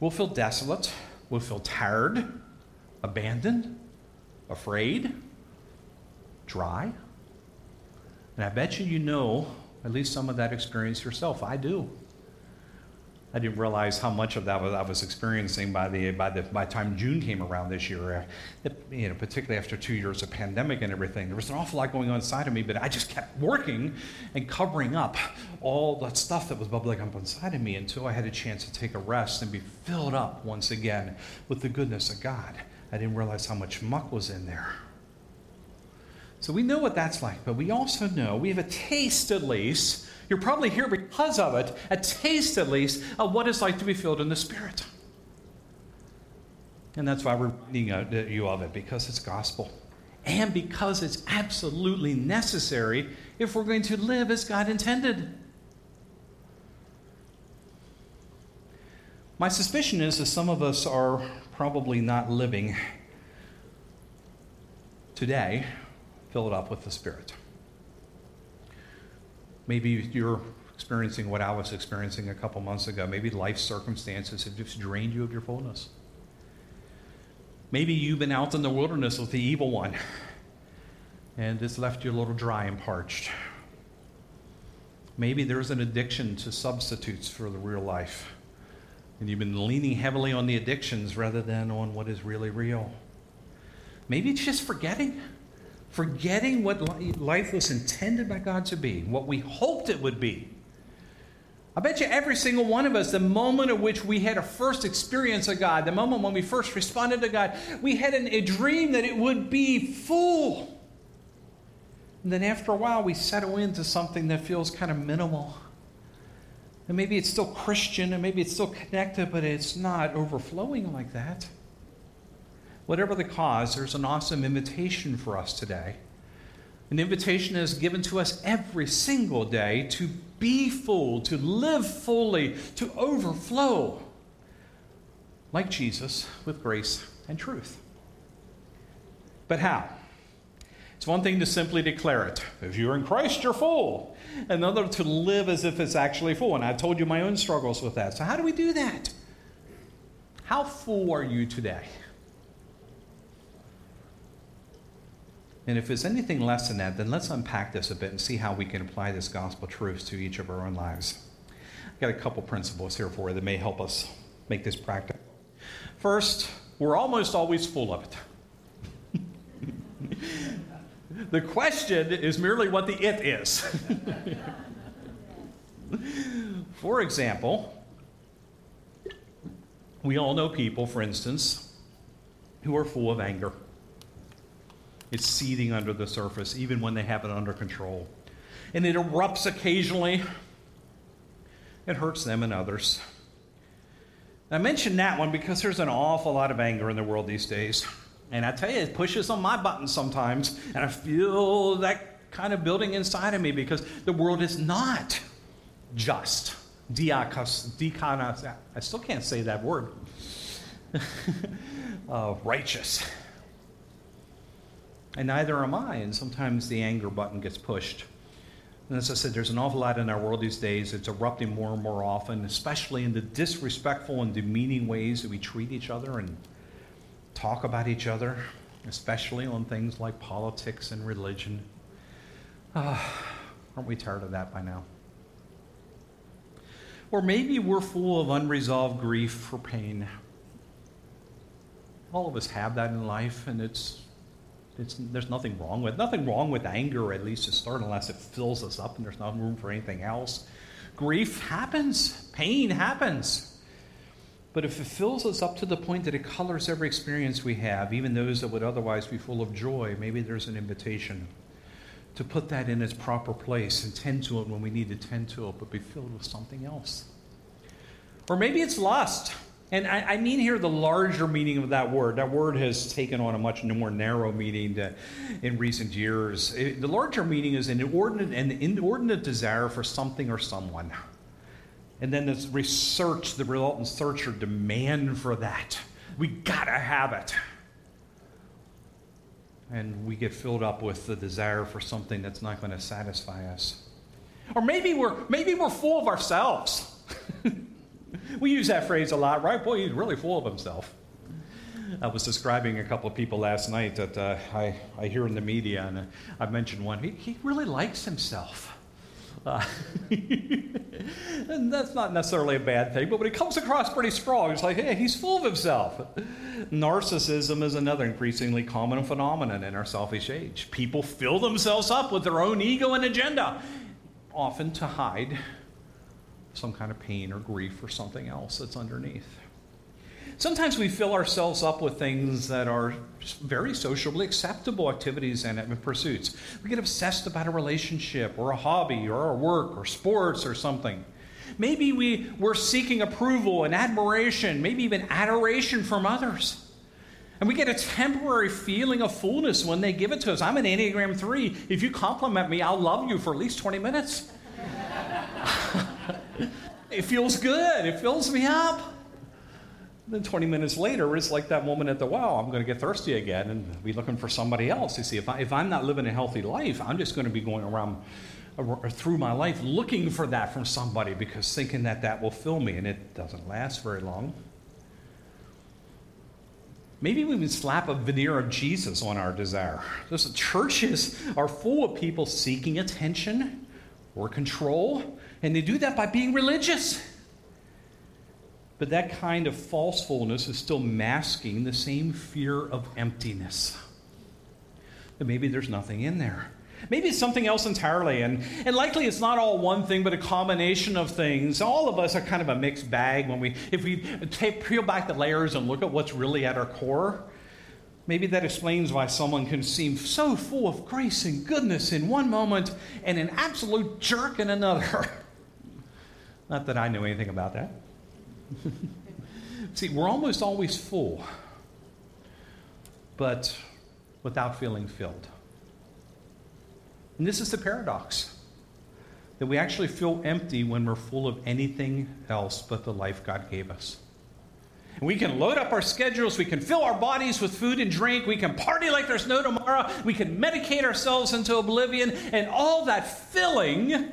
We'll feel desolate. We'll feel tired, abandoned, afraid, dry. And I bet you you know at least some of that experience yourself. I do. I didn't realize how much of that I was experiencing by the by the by time June came around this year. Uh, you know, particularly after two years of pandemic and everything, there was an awful lot going on inside of me. But I just kept working and covering up all that stuff that was bubbling up inside of me until I had a chance to take a rest and be filled up once again with the goodness of God. I didn't realize how much muck was in there. So we know what that's like, but we also know we have a taste at least you're probably here because of it, a taste at least of what it's like to be filled in the Spirit. And that's why we're reading uh, you of it, because it's gospel. And because it's absolutely necessary if we're going to live as God intended. My suspicion is that some of us are probably not living today filled up with the Spirit. Maybe you're experiencing what I was experiencing a couple months ago. Maybe life circumstances have just drained you of your fullness. Maybe you've been out in the wilderness with the evil one and it's left you a little dry and parched. Maybe there's an addiction to substitutes for the real life. And you've been leaning heavily on the addictions rather than on what is really real. Maybe it's just forgetting forgetting what life was intended by God to be, what we hoped it would be. I bet you every single one of us, the moment at which we had a first experience of God, the moment when we first responded to God, we had an, a dream that it would be full. And then after a while, we settle into something that feels kind of minimal. And maybe it's still Christian, and maybe it's still connected, but it's not overflowing like that. Whatever the cause, there's an awesome invitation for us today. An invitation is given to us every single day to be full, to live fully, to overflow, like Jesus, with grace and truth. But how? It's one thing to simply declare it. If you're in Christ, you're full. Another to live as if it's actually full. And I told you my own struggles with that. So, how do we do that? How full are you today? And if it's anything less than that, then let's unpack this a bit and see how we can apply this gospel truth to each of our own lives. I've got a couple principles here for you that may help us make this practical. First, we're almost always full of it. the question is merely what the it is. for example, we all know people, for instance, who are full of anger. It's seething under the surface, even when they have it under control. And it erupts occasionally. It hurts them and others. I mention that one because there's an awful lot of anger in the world these days. And I tell you, it pushes on my buttons sometimes. And I feel that kind of building inside of me because the world is not just. Diakos, dikanos, I still can't say that word. uh, righteous and neither am I. And sometimes the anger button gets pushed. And as I said, there's an awful lot in our world these days. It's erupting more and more often, especially in the disrespectful and demeaning ways that we treat each other and talk about each other, especially on things like politics and religion. Uh, aren't we tired of that by now? Or maybe we're full of unresolved grief or pain. All of us have that in life, and it's, it's, there's nothing wrong with Nothing wrong with anger, at least to start, unless it fills us up and there's no room for anything else. Grief happens, pain happens. But if it fills us up to the point that it colors every experience we have, even those that would otherwise be full of joy, maybe there's an invitation to put that in its proper place and tend to it when we need to tend to it, but be filled with something else. Or maybe it's lust. And I, I, mean here the larger meaning of that word. That word has taken on a much more narrow meaning to, in recent years. It, the larger meaning is an inordinate, an inordinate desire for something or someone. And then this research, the resultant search or demand for that. We gotta have it. And we get filled up with the desire for something that's not going to satisfy us. Or maybe we're maybe we're full of ourselves. we use that phrase a lot, right? Boy, he's really full of himself. I was describing a couple of people last night that uh, I, I hear in the media, and uh, I mentioned one. He, he really likes himself. Uh, and that's not necessarily a bad thing, but when it comes across pretty strong, it's like, hey, he's full of himself. Narcissism is another increasingly common phenomenon in our selfish age. People fill themselves up with their own ego and agenda, often to hide some kind of pain or grief or something else that's underneath. Sometimes we fill ourselves up with things that are very sociably acceptable activities and pursuits. We get obsessed about a relationship or a hobby or our work or sports or something. Maybe we, we're seeking approval and admiration, maybe even adoration from others. And we get a temporary feeling of fullness when they give it to us. I'm an Enneagram 3. If you compliment me, I'll love you for at least 20 minutes. it feels good, it fills me up. Then 20 minutes later, it's like that moment at the well. I'm going to get thirsty again and be looking for somebody else. You see, if, I, if I'm not living a healthy life, I'm just going to be going around or through my life looking for that from somebody because thinking that that will fill me, and it doesn't last very long. Maybe we even slap a veneer of Jesus on our desire. Those churches are full of people seeking attention or control, and they do that by being religious. But that kind of false fullness is still masking the same fear of emptiness. That maybe there's nothing in there. Maybe it's something else entirely. And, and likely it's not all one thing, but a combination of things. All of us are kind of a mixed bag when we, if we take, peel back the layers and look at what's really at our core. Maybe that explains why someone can seem so full of grace and goodness in one moment and an absolute jerk in another. Not that I know anything about that. See, we're almost always full, but without feeling filled. And this is the paradox that we actually feel empty when we're full of anything else but the life God gave us. And we can load up our schedules, we can fill our bodies with food and drink, we can party like there's no tomorrow, we can medicate ourselves into oblivion, and all that filling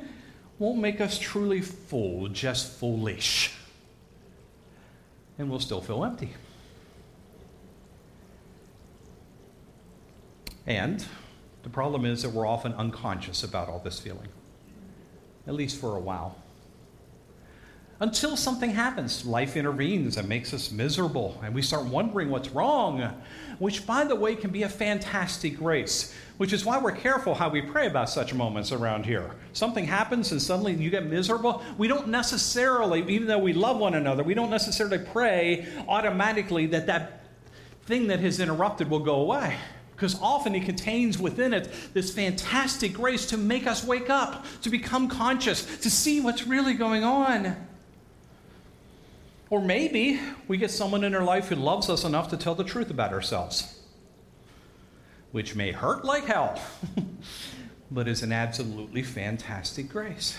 won't make us truly full, just foolish and we'll still feel empty. And the problem is that we're often unconscious about all this feeling, at least for a while. Until something happens, life intervenes and makes us miserable, and we start wondering what's wrong, which, by the way, can be a fantastic grace which is why we're careful how we pray about such moments around here. Something happens and suddenly you get miserable. We don't necessarily, even though we love one another, we don't necessarily pray automatically that that thing that has interrupted will go away. Because often it contains within it this fantastic grace to make us wake up, to become conscious, to see what's really going on. Or maybe we get someone in our life who loves us enough to tell the truth about ourselves which may hurt like hell, but is an absolutely fantastic grace.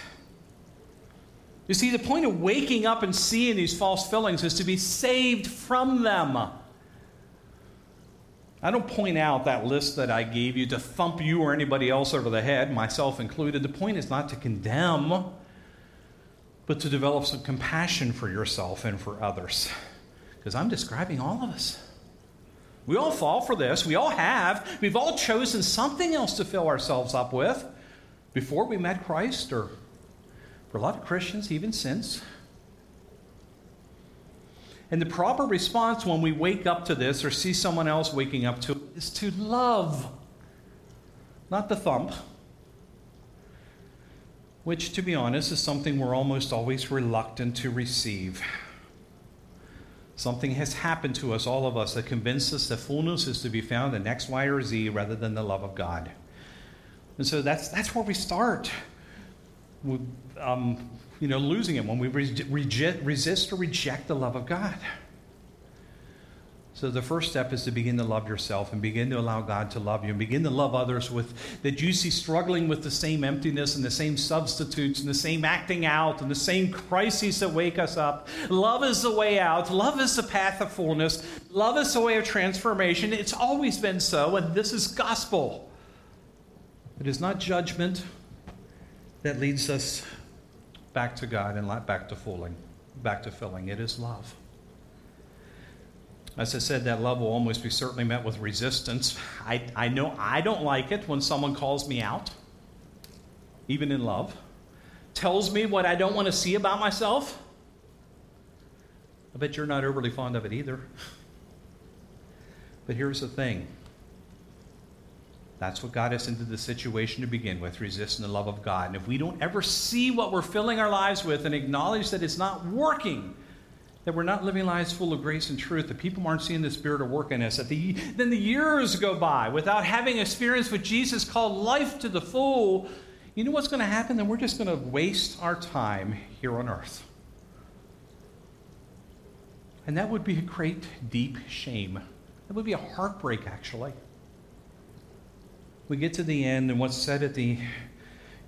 You see, the point of waking up and seeing these false fillings is to be saved from them. I don't point out that list that I gave you to thump you or anybody else over the head, myself included. The point is not to condemn, but to develop some compassion for yourself and for others. Because I'm describing all of us. We all fall for this. We all have. We've all chosen something else to fill ourselves up with before we met Christ, or for a lot of Christians, even since. And the proper response when we wake up to this or see someone else waking up to it is to love, not the thump, which, to be honest, is something we're almost always reluctant to receive. Something has happened to us, all of us, that convinces us that fullness is to be found in X, Y, or Z rather than the love of God. And so that's, that's where we start. We, um, you know, losing it when we reject, resist or reject the love of God. So the first step is to begin to love yourself and begin to allow God to love you and begin to love others with that you see struggling with the same emptiness and the same substitutes and the same acting out and the same crises that wake us up. Love is the way out. Love is the path of fullness. Love is the way of transformation. It's always been so, and this is gospel. It is not judgment that leads us back to God and back to fooling, back to filling. It is love. As I said, that love will almost be certainly met with resistance. I, I know I don't like it when someone calls me out, even in love, tells me what I don't want to see about myself. I bet you're not overly fond of it either. But here's the thing that's what got us into the situation to begin with, resisting the love of God. And if we don't ever see what we're filling our lives with and acknowledge that it's not working, that we're not living lives full of grace and truth, that people aren't seeing the Spirit of work in us, that the, then the years go by without having experience what Jesus called life to the full, you know what's going to happen? Then we're just going to waste our time here on earth. And that would be a great, deep shame. That would be a heartbreak, actually we get to the end, and what's said at the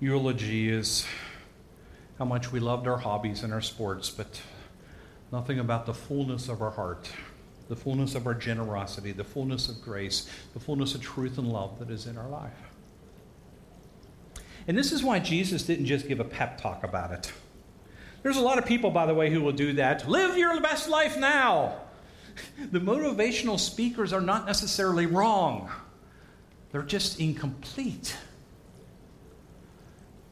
eulogy is how much we loved our hobbies and our sports, but nothing about the fullness of our heart, the fullness of our generosity, the fullness of grace, the fullness of truth and love that is in our life. And this is why Jesus didn't just give a pep talk about it. There's a lot of people, by the way, who will do that. Live your best life now. The motivational speakers are not necessarily wrong they're just incomplete.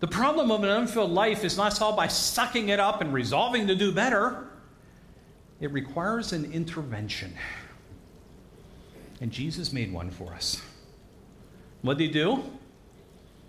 The problem of an unfilled life is not solved by sucking it up and resolving to do better. It requires an intervention. And Jesus made one for us. What did he do?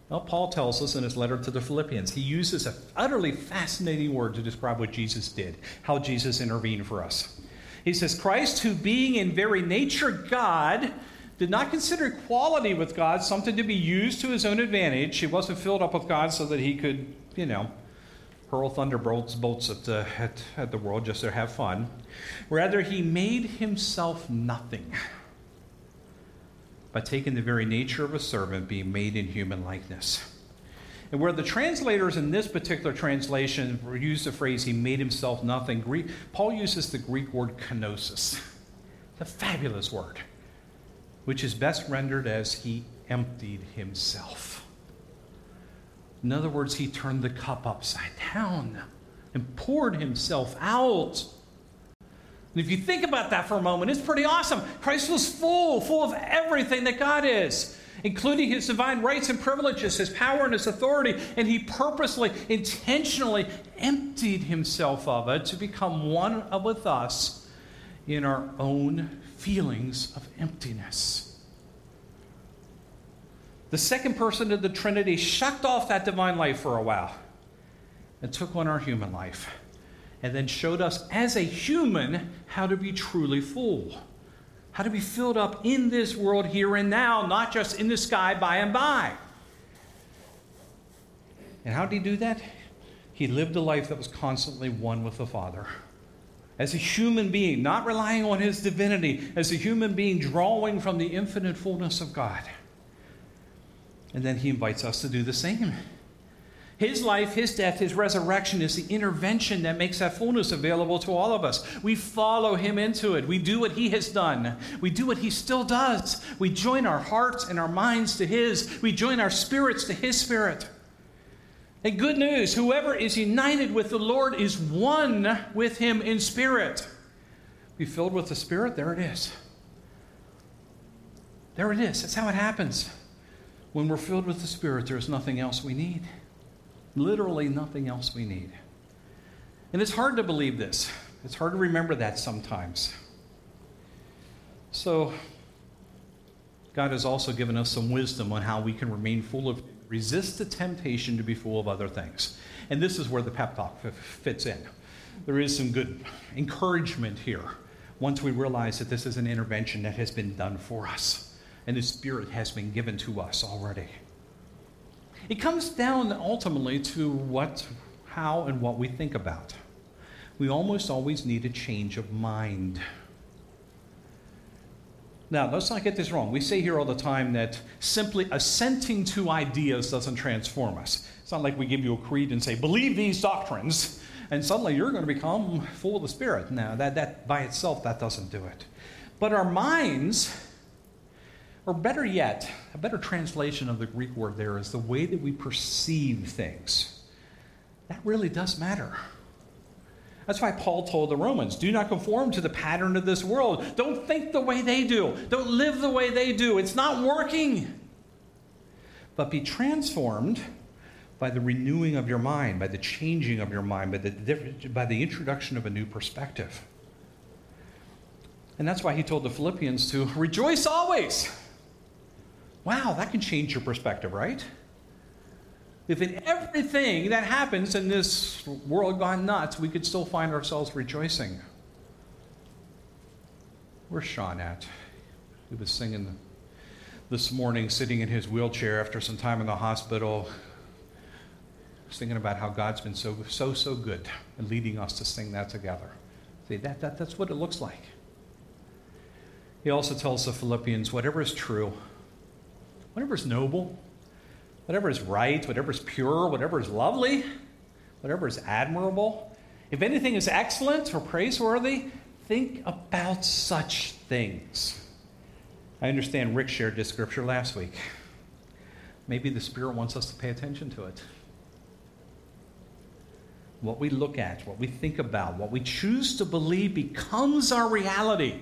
Well, Paul tells us in his letter to the Philippians, he uses an utterly fascinating word to describe what Jesus did, how Jesus intervened for us. He says, Christ, who being in very nature God, did not consider equality with God something to be used to his own advantage. He wasn't filled up with God so that he could, you know, hurl thunderbolts bolts at the, at, at the world just to have fun. Rather, he made himself nothing by taking the very nature of a servant, being made in human likeness. And where the translators in this particular translation use the phrase, he made himself nothing, Greek, Paul uses the Greek word kenosis. It's a fabulous word which is best rendered as he emptied himself. In other words, he turned the cup upside down and poured himself out. And if you think about that for a moment, it's pretty awesome. Christ was full, full of everything that God is, including his divine rights and privileges, his power and his authority, and he purposely, intentionally emptied himself of it to become one with us in our own feelings of emptiness. The second person of the Trinity shucked off that divine life for a while and took on our human life and then showed us as a human how to be truly full, how to be filled up in this world here and now, not just in the sky by and by. And how did he do that? He lived a life that was constantly one with the Father as a human being, not relying on his divinity, as a human being drawing from the infinite fullness of God. And then he invites us to do the same. His life, his death, his resurrection is the intervention that makes that fullness available to all of us. We follow him into it. We do what he has done. We do what he still does. We join our hearts and our minds to his. We join our spirits to his spirit. And good news whoever is united with the Lord is one with him in spirit. Be filled with the Spirit, there it is. There it is. That's how it happens. When we're filled with the Spirit, there's nothing else we need. Literally nothing else we need. And it's hard to believe this. It's hard to remember that sometimes. So, God has also given us some wisdom on how we can remain full of, resist the temptation to be full of other things. And this is where the pep talk fits in. There is some good encouragement here once we realize that this is an intervention that has been done for us and the Spirit has been given to us already. It comes down ultimately to what, how, and what we think about. We almost always need a change of mind. Now, let's not get this wrong. We say here all the time that simply assenting to ideas doesn't transform us. It's not like we give you a creed and say, believe these doctrines, and suddenly you're going to become full of the Spirit. Now, that, that by itself, that doesn't do it. But our minds or better yet, a better translation of the Greek word there is the way that we perceive things. That really does matter. That's why Paul told the Romans do not conform to the pattern of this world. Don't think the way they do, don't live the way they do. It's not working. But be transformed by the renewing of your mind, by the changing of your mind, by the, by the introduction of a new perspective. And that's why he told the Philippians to rejoice always. Wow, that can change your perspective, right? If in everything that happens in this world gone nuts, we could still find ourselves rejoicing. Where's Sean at? He was singing this morning, sitting in his wheelchair after some time in the hospital, singing about how God's been so, so, so good and leading us to sing that together. See, that, that, that's what it looks like. He also tells the Philippians whatever is true, whatever is noble, whatever is right, whatever is pure, whatever is lovely, whatever is admirable, if anything is excellent or praiseworthy, think about such things. I understand Rick shared this scripture last week. Maybe the Spirit wants us to pay attention to it. What we look at, what we think about, what we choose to believe becomes our reality.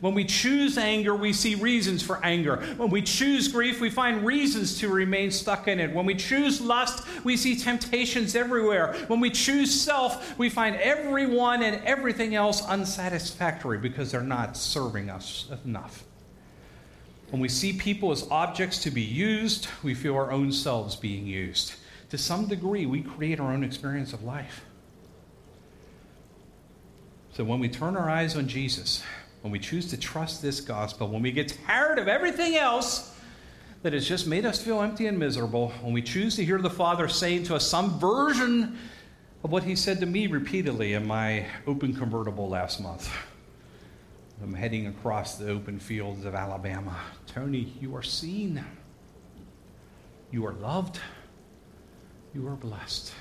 When we choose anger, we see reasons for anger. When we choose grief, we find reasons to remain stuck in it. When we choose lust, we see temptations everywhere. When we choose self, we find everyone and everything else unsatisfactory because they're not serving us enough. When we see people as objects to be used, we feel our own selves being used. To some degree, we create our own experience of life. So when we turn our eyes on Jesus, when we choose to trust this gospel, when we get tired of everything else that has just made us feel empty and miserable, when we choose to hear the Father saying to us some version of what He said to me repeatedly in my open convertible last month. I'm heading across the open fields of Alabama. Tony, you are seen. You are loved. You are blessed.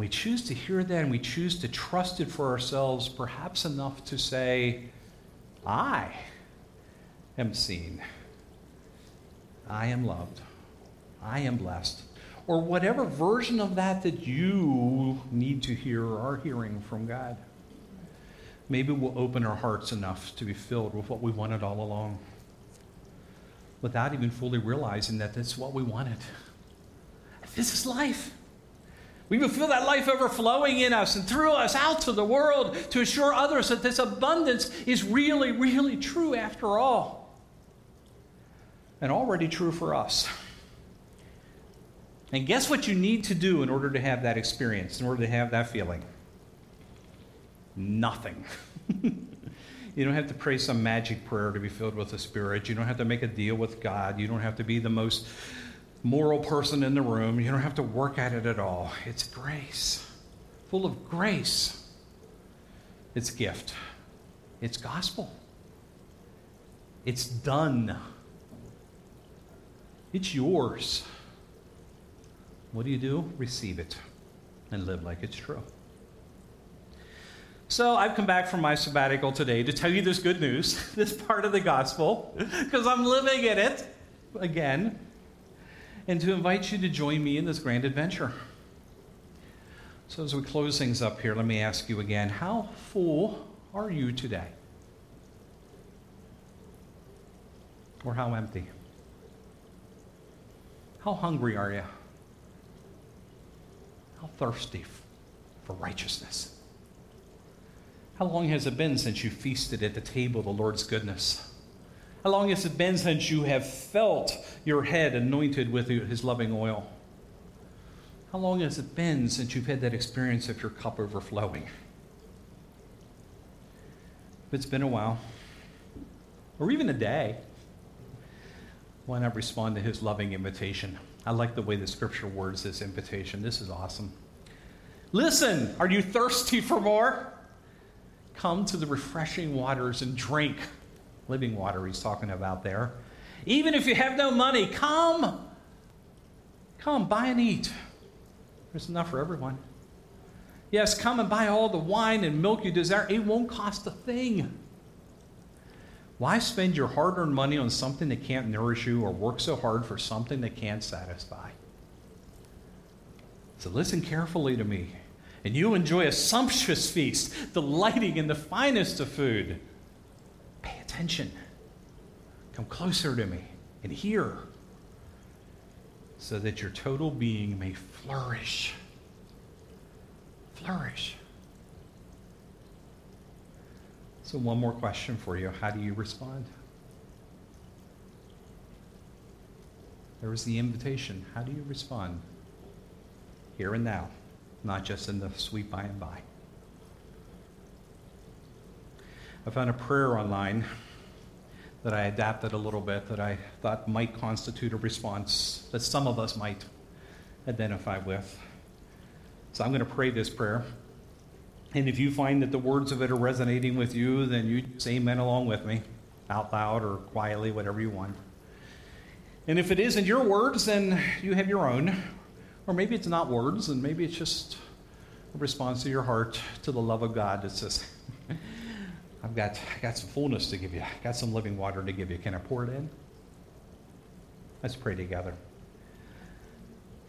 We choose to hear that and we choose to trust it for ourselves, perhaps enough to say, I am seen. I am loved. I am blessed. Or whatever version of that that you need to hear or are hearing from God. Maybe we'll open our hearts enough to be filled with what we wanted all along without even fully realizing that that's what we wanted. This is life. We will feel that life overflowing in us and through us out to the world to assure others that this abundance is really, really true after all. And already true for us. And guess what you need to do in order to have that experience, in order to have that feeling? Nothing. you don't have to pray some magic prayer to be filled with the Spirit. You don't have to make a deal with God. You don't have to be the most moral person in the room. You don't have to work at it at all. It's grace, full of grace. It's gift, it's gospel. It's done. It's yours. What do you do? Receive it and live like it's true. So I've come back from my sabbatical today to tell you this good news, this part of the gospel, because I'm living in it again, and to invite you to join me in this grand adventure. So as we close things up here, let me ask you again how full are you today? Or how empty? How hungry are you? How thirsty for righteousness? How long has it been since you feasted at the table of the Lord's goodness? How long has it been since you have felt your head anointed with his loving oil? How long has it been since you've had that experience of your cup overflowing? If it's been a while, or even a day, why not respond to his loving invitation? I like the way the scripture words this invitation. This is awesome. Listen, are you thirsty for more? Come to the refreshing waters and drink. Living water, he's talking about there. Even if you have no money, come. Come, buy and eat. There's enough for everyone. Yes, come and buy all the wine and milk you desire. It won't cost a thing. Why spend your hard earned money on something that can't nourish you or work so hard for something that can't satisfy? So listen carefully to me, and you enjoy a sumptuous feast, delighting in the finest of food. Attention. Come closer to me and hear so that your total being may flourish. Flourish. So, one more question for you. How do you respond? There was the invitation. How do you respond? Here and now, not just in the sweet by and by. I found a prayer online that I adapted a little bit that I thought might constitute a response that some of us might identify with. So I'm going to pray this prayer. And if you find that the words of it are resonating with you, then you say amen along with me, out loud or quietly, whatever you want. And if it isn't your words, then you have your own. Or maybe it's not words, and maybe it's just a response to your heart to the love of God that says, I've got, I got some fullness to give you. I've got some living water to give you. Can I pour it in? Let's pray together.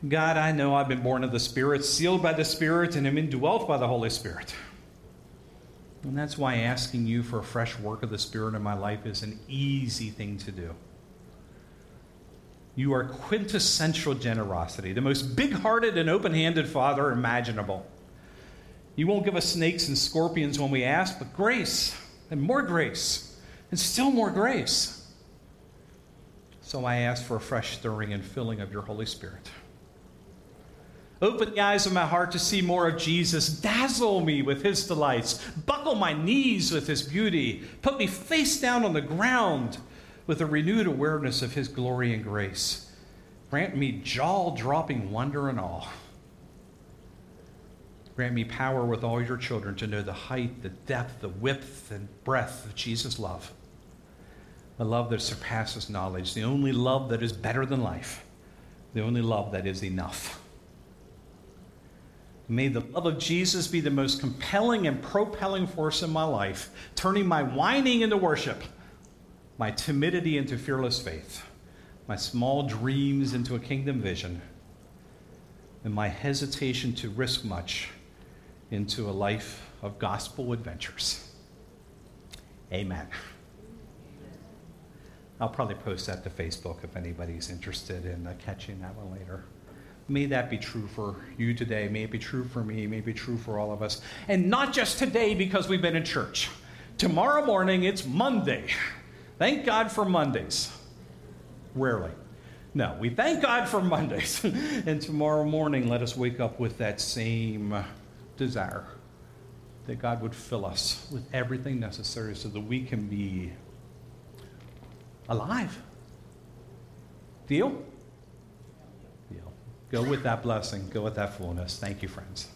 God, I know I've been born of the Spirit, sealed by the Spirit, and am indwelt by the Holy Spirit. And that's why asking you for a fresh work of the Spirit in my life is an easy thing to do. You are quintessential generosity, the most big hearted and open handed Father imaginable. You won't give us snakes and scorpions when we ask, but grace and more grace and still more grace. So I ask for a fresh stirring and filling of your Holy Spirit. Open the eyes of my heart to see more of Jesus. Dazzle me with his delights. Buckle my knees with his beauty. Put me face down on the ground with a renewed awareness of his glory and grace. Grant me jaw dropping wonder and awe. Grant me power with all your children to know the height, the depth, the width, and breadth of Jesus' love. A love that surpasses knowledge, the only love that is better than life, the only love that is enough. May the love of Jesus be the most compelling and propelling force in my life, turning my whining into worship, my timidity into fearless faith, my small dreams into a kingdom vision, and my hesitation to risk much into a life of gospel adventures. Amen. I'll probably post that to Facebook if anybody's interested in uh, catching that one later. May that be true for you today. May it be true for me. May it be true for all of us. And not just today because we've been in church. Tomorrow morning, it's Monday. Thank God for Mondays. Rarely. No, we thank God for Mondays. and tomorrow morning, let us wake up with that same desire that God would fill us with everything necessary so that we can be alive. Deal? Deal. Go with that blessing, go with that fullness. Thank you, friends.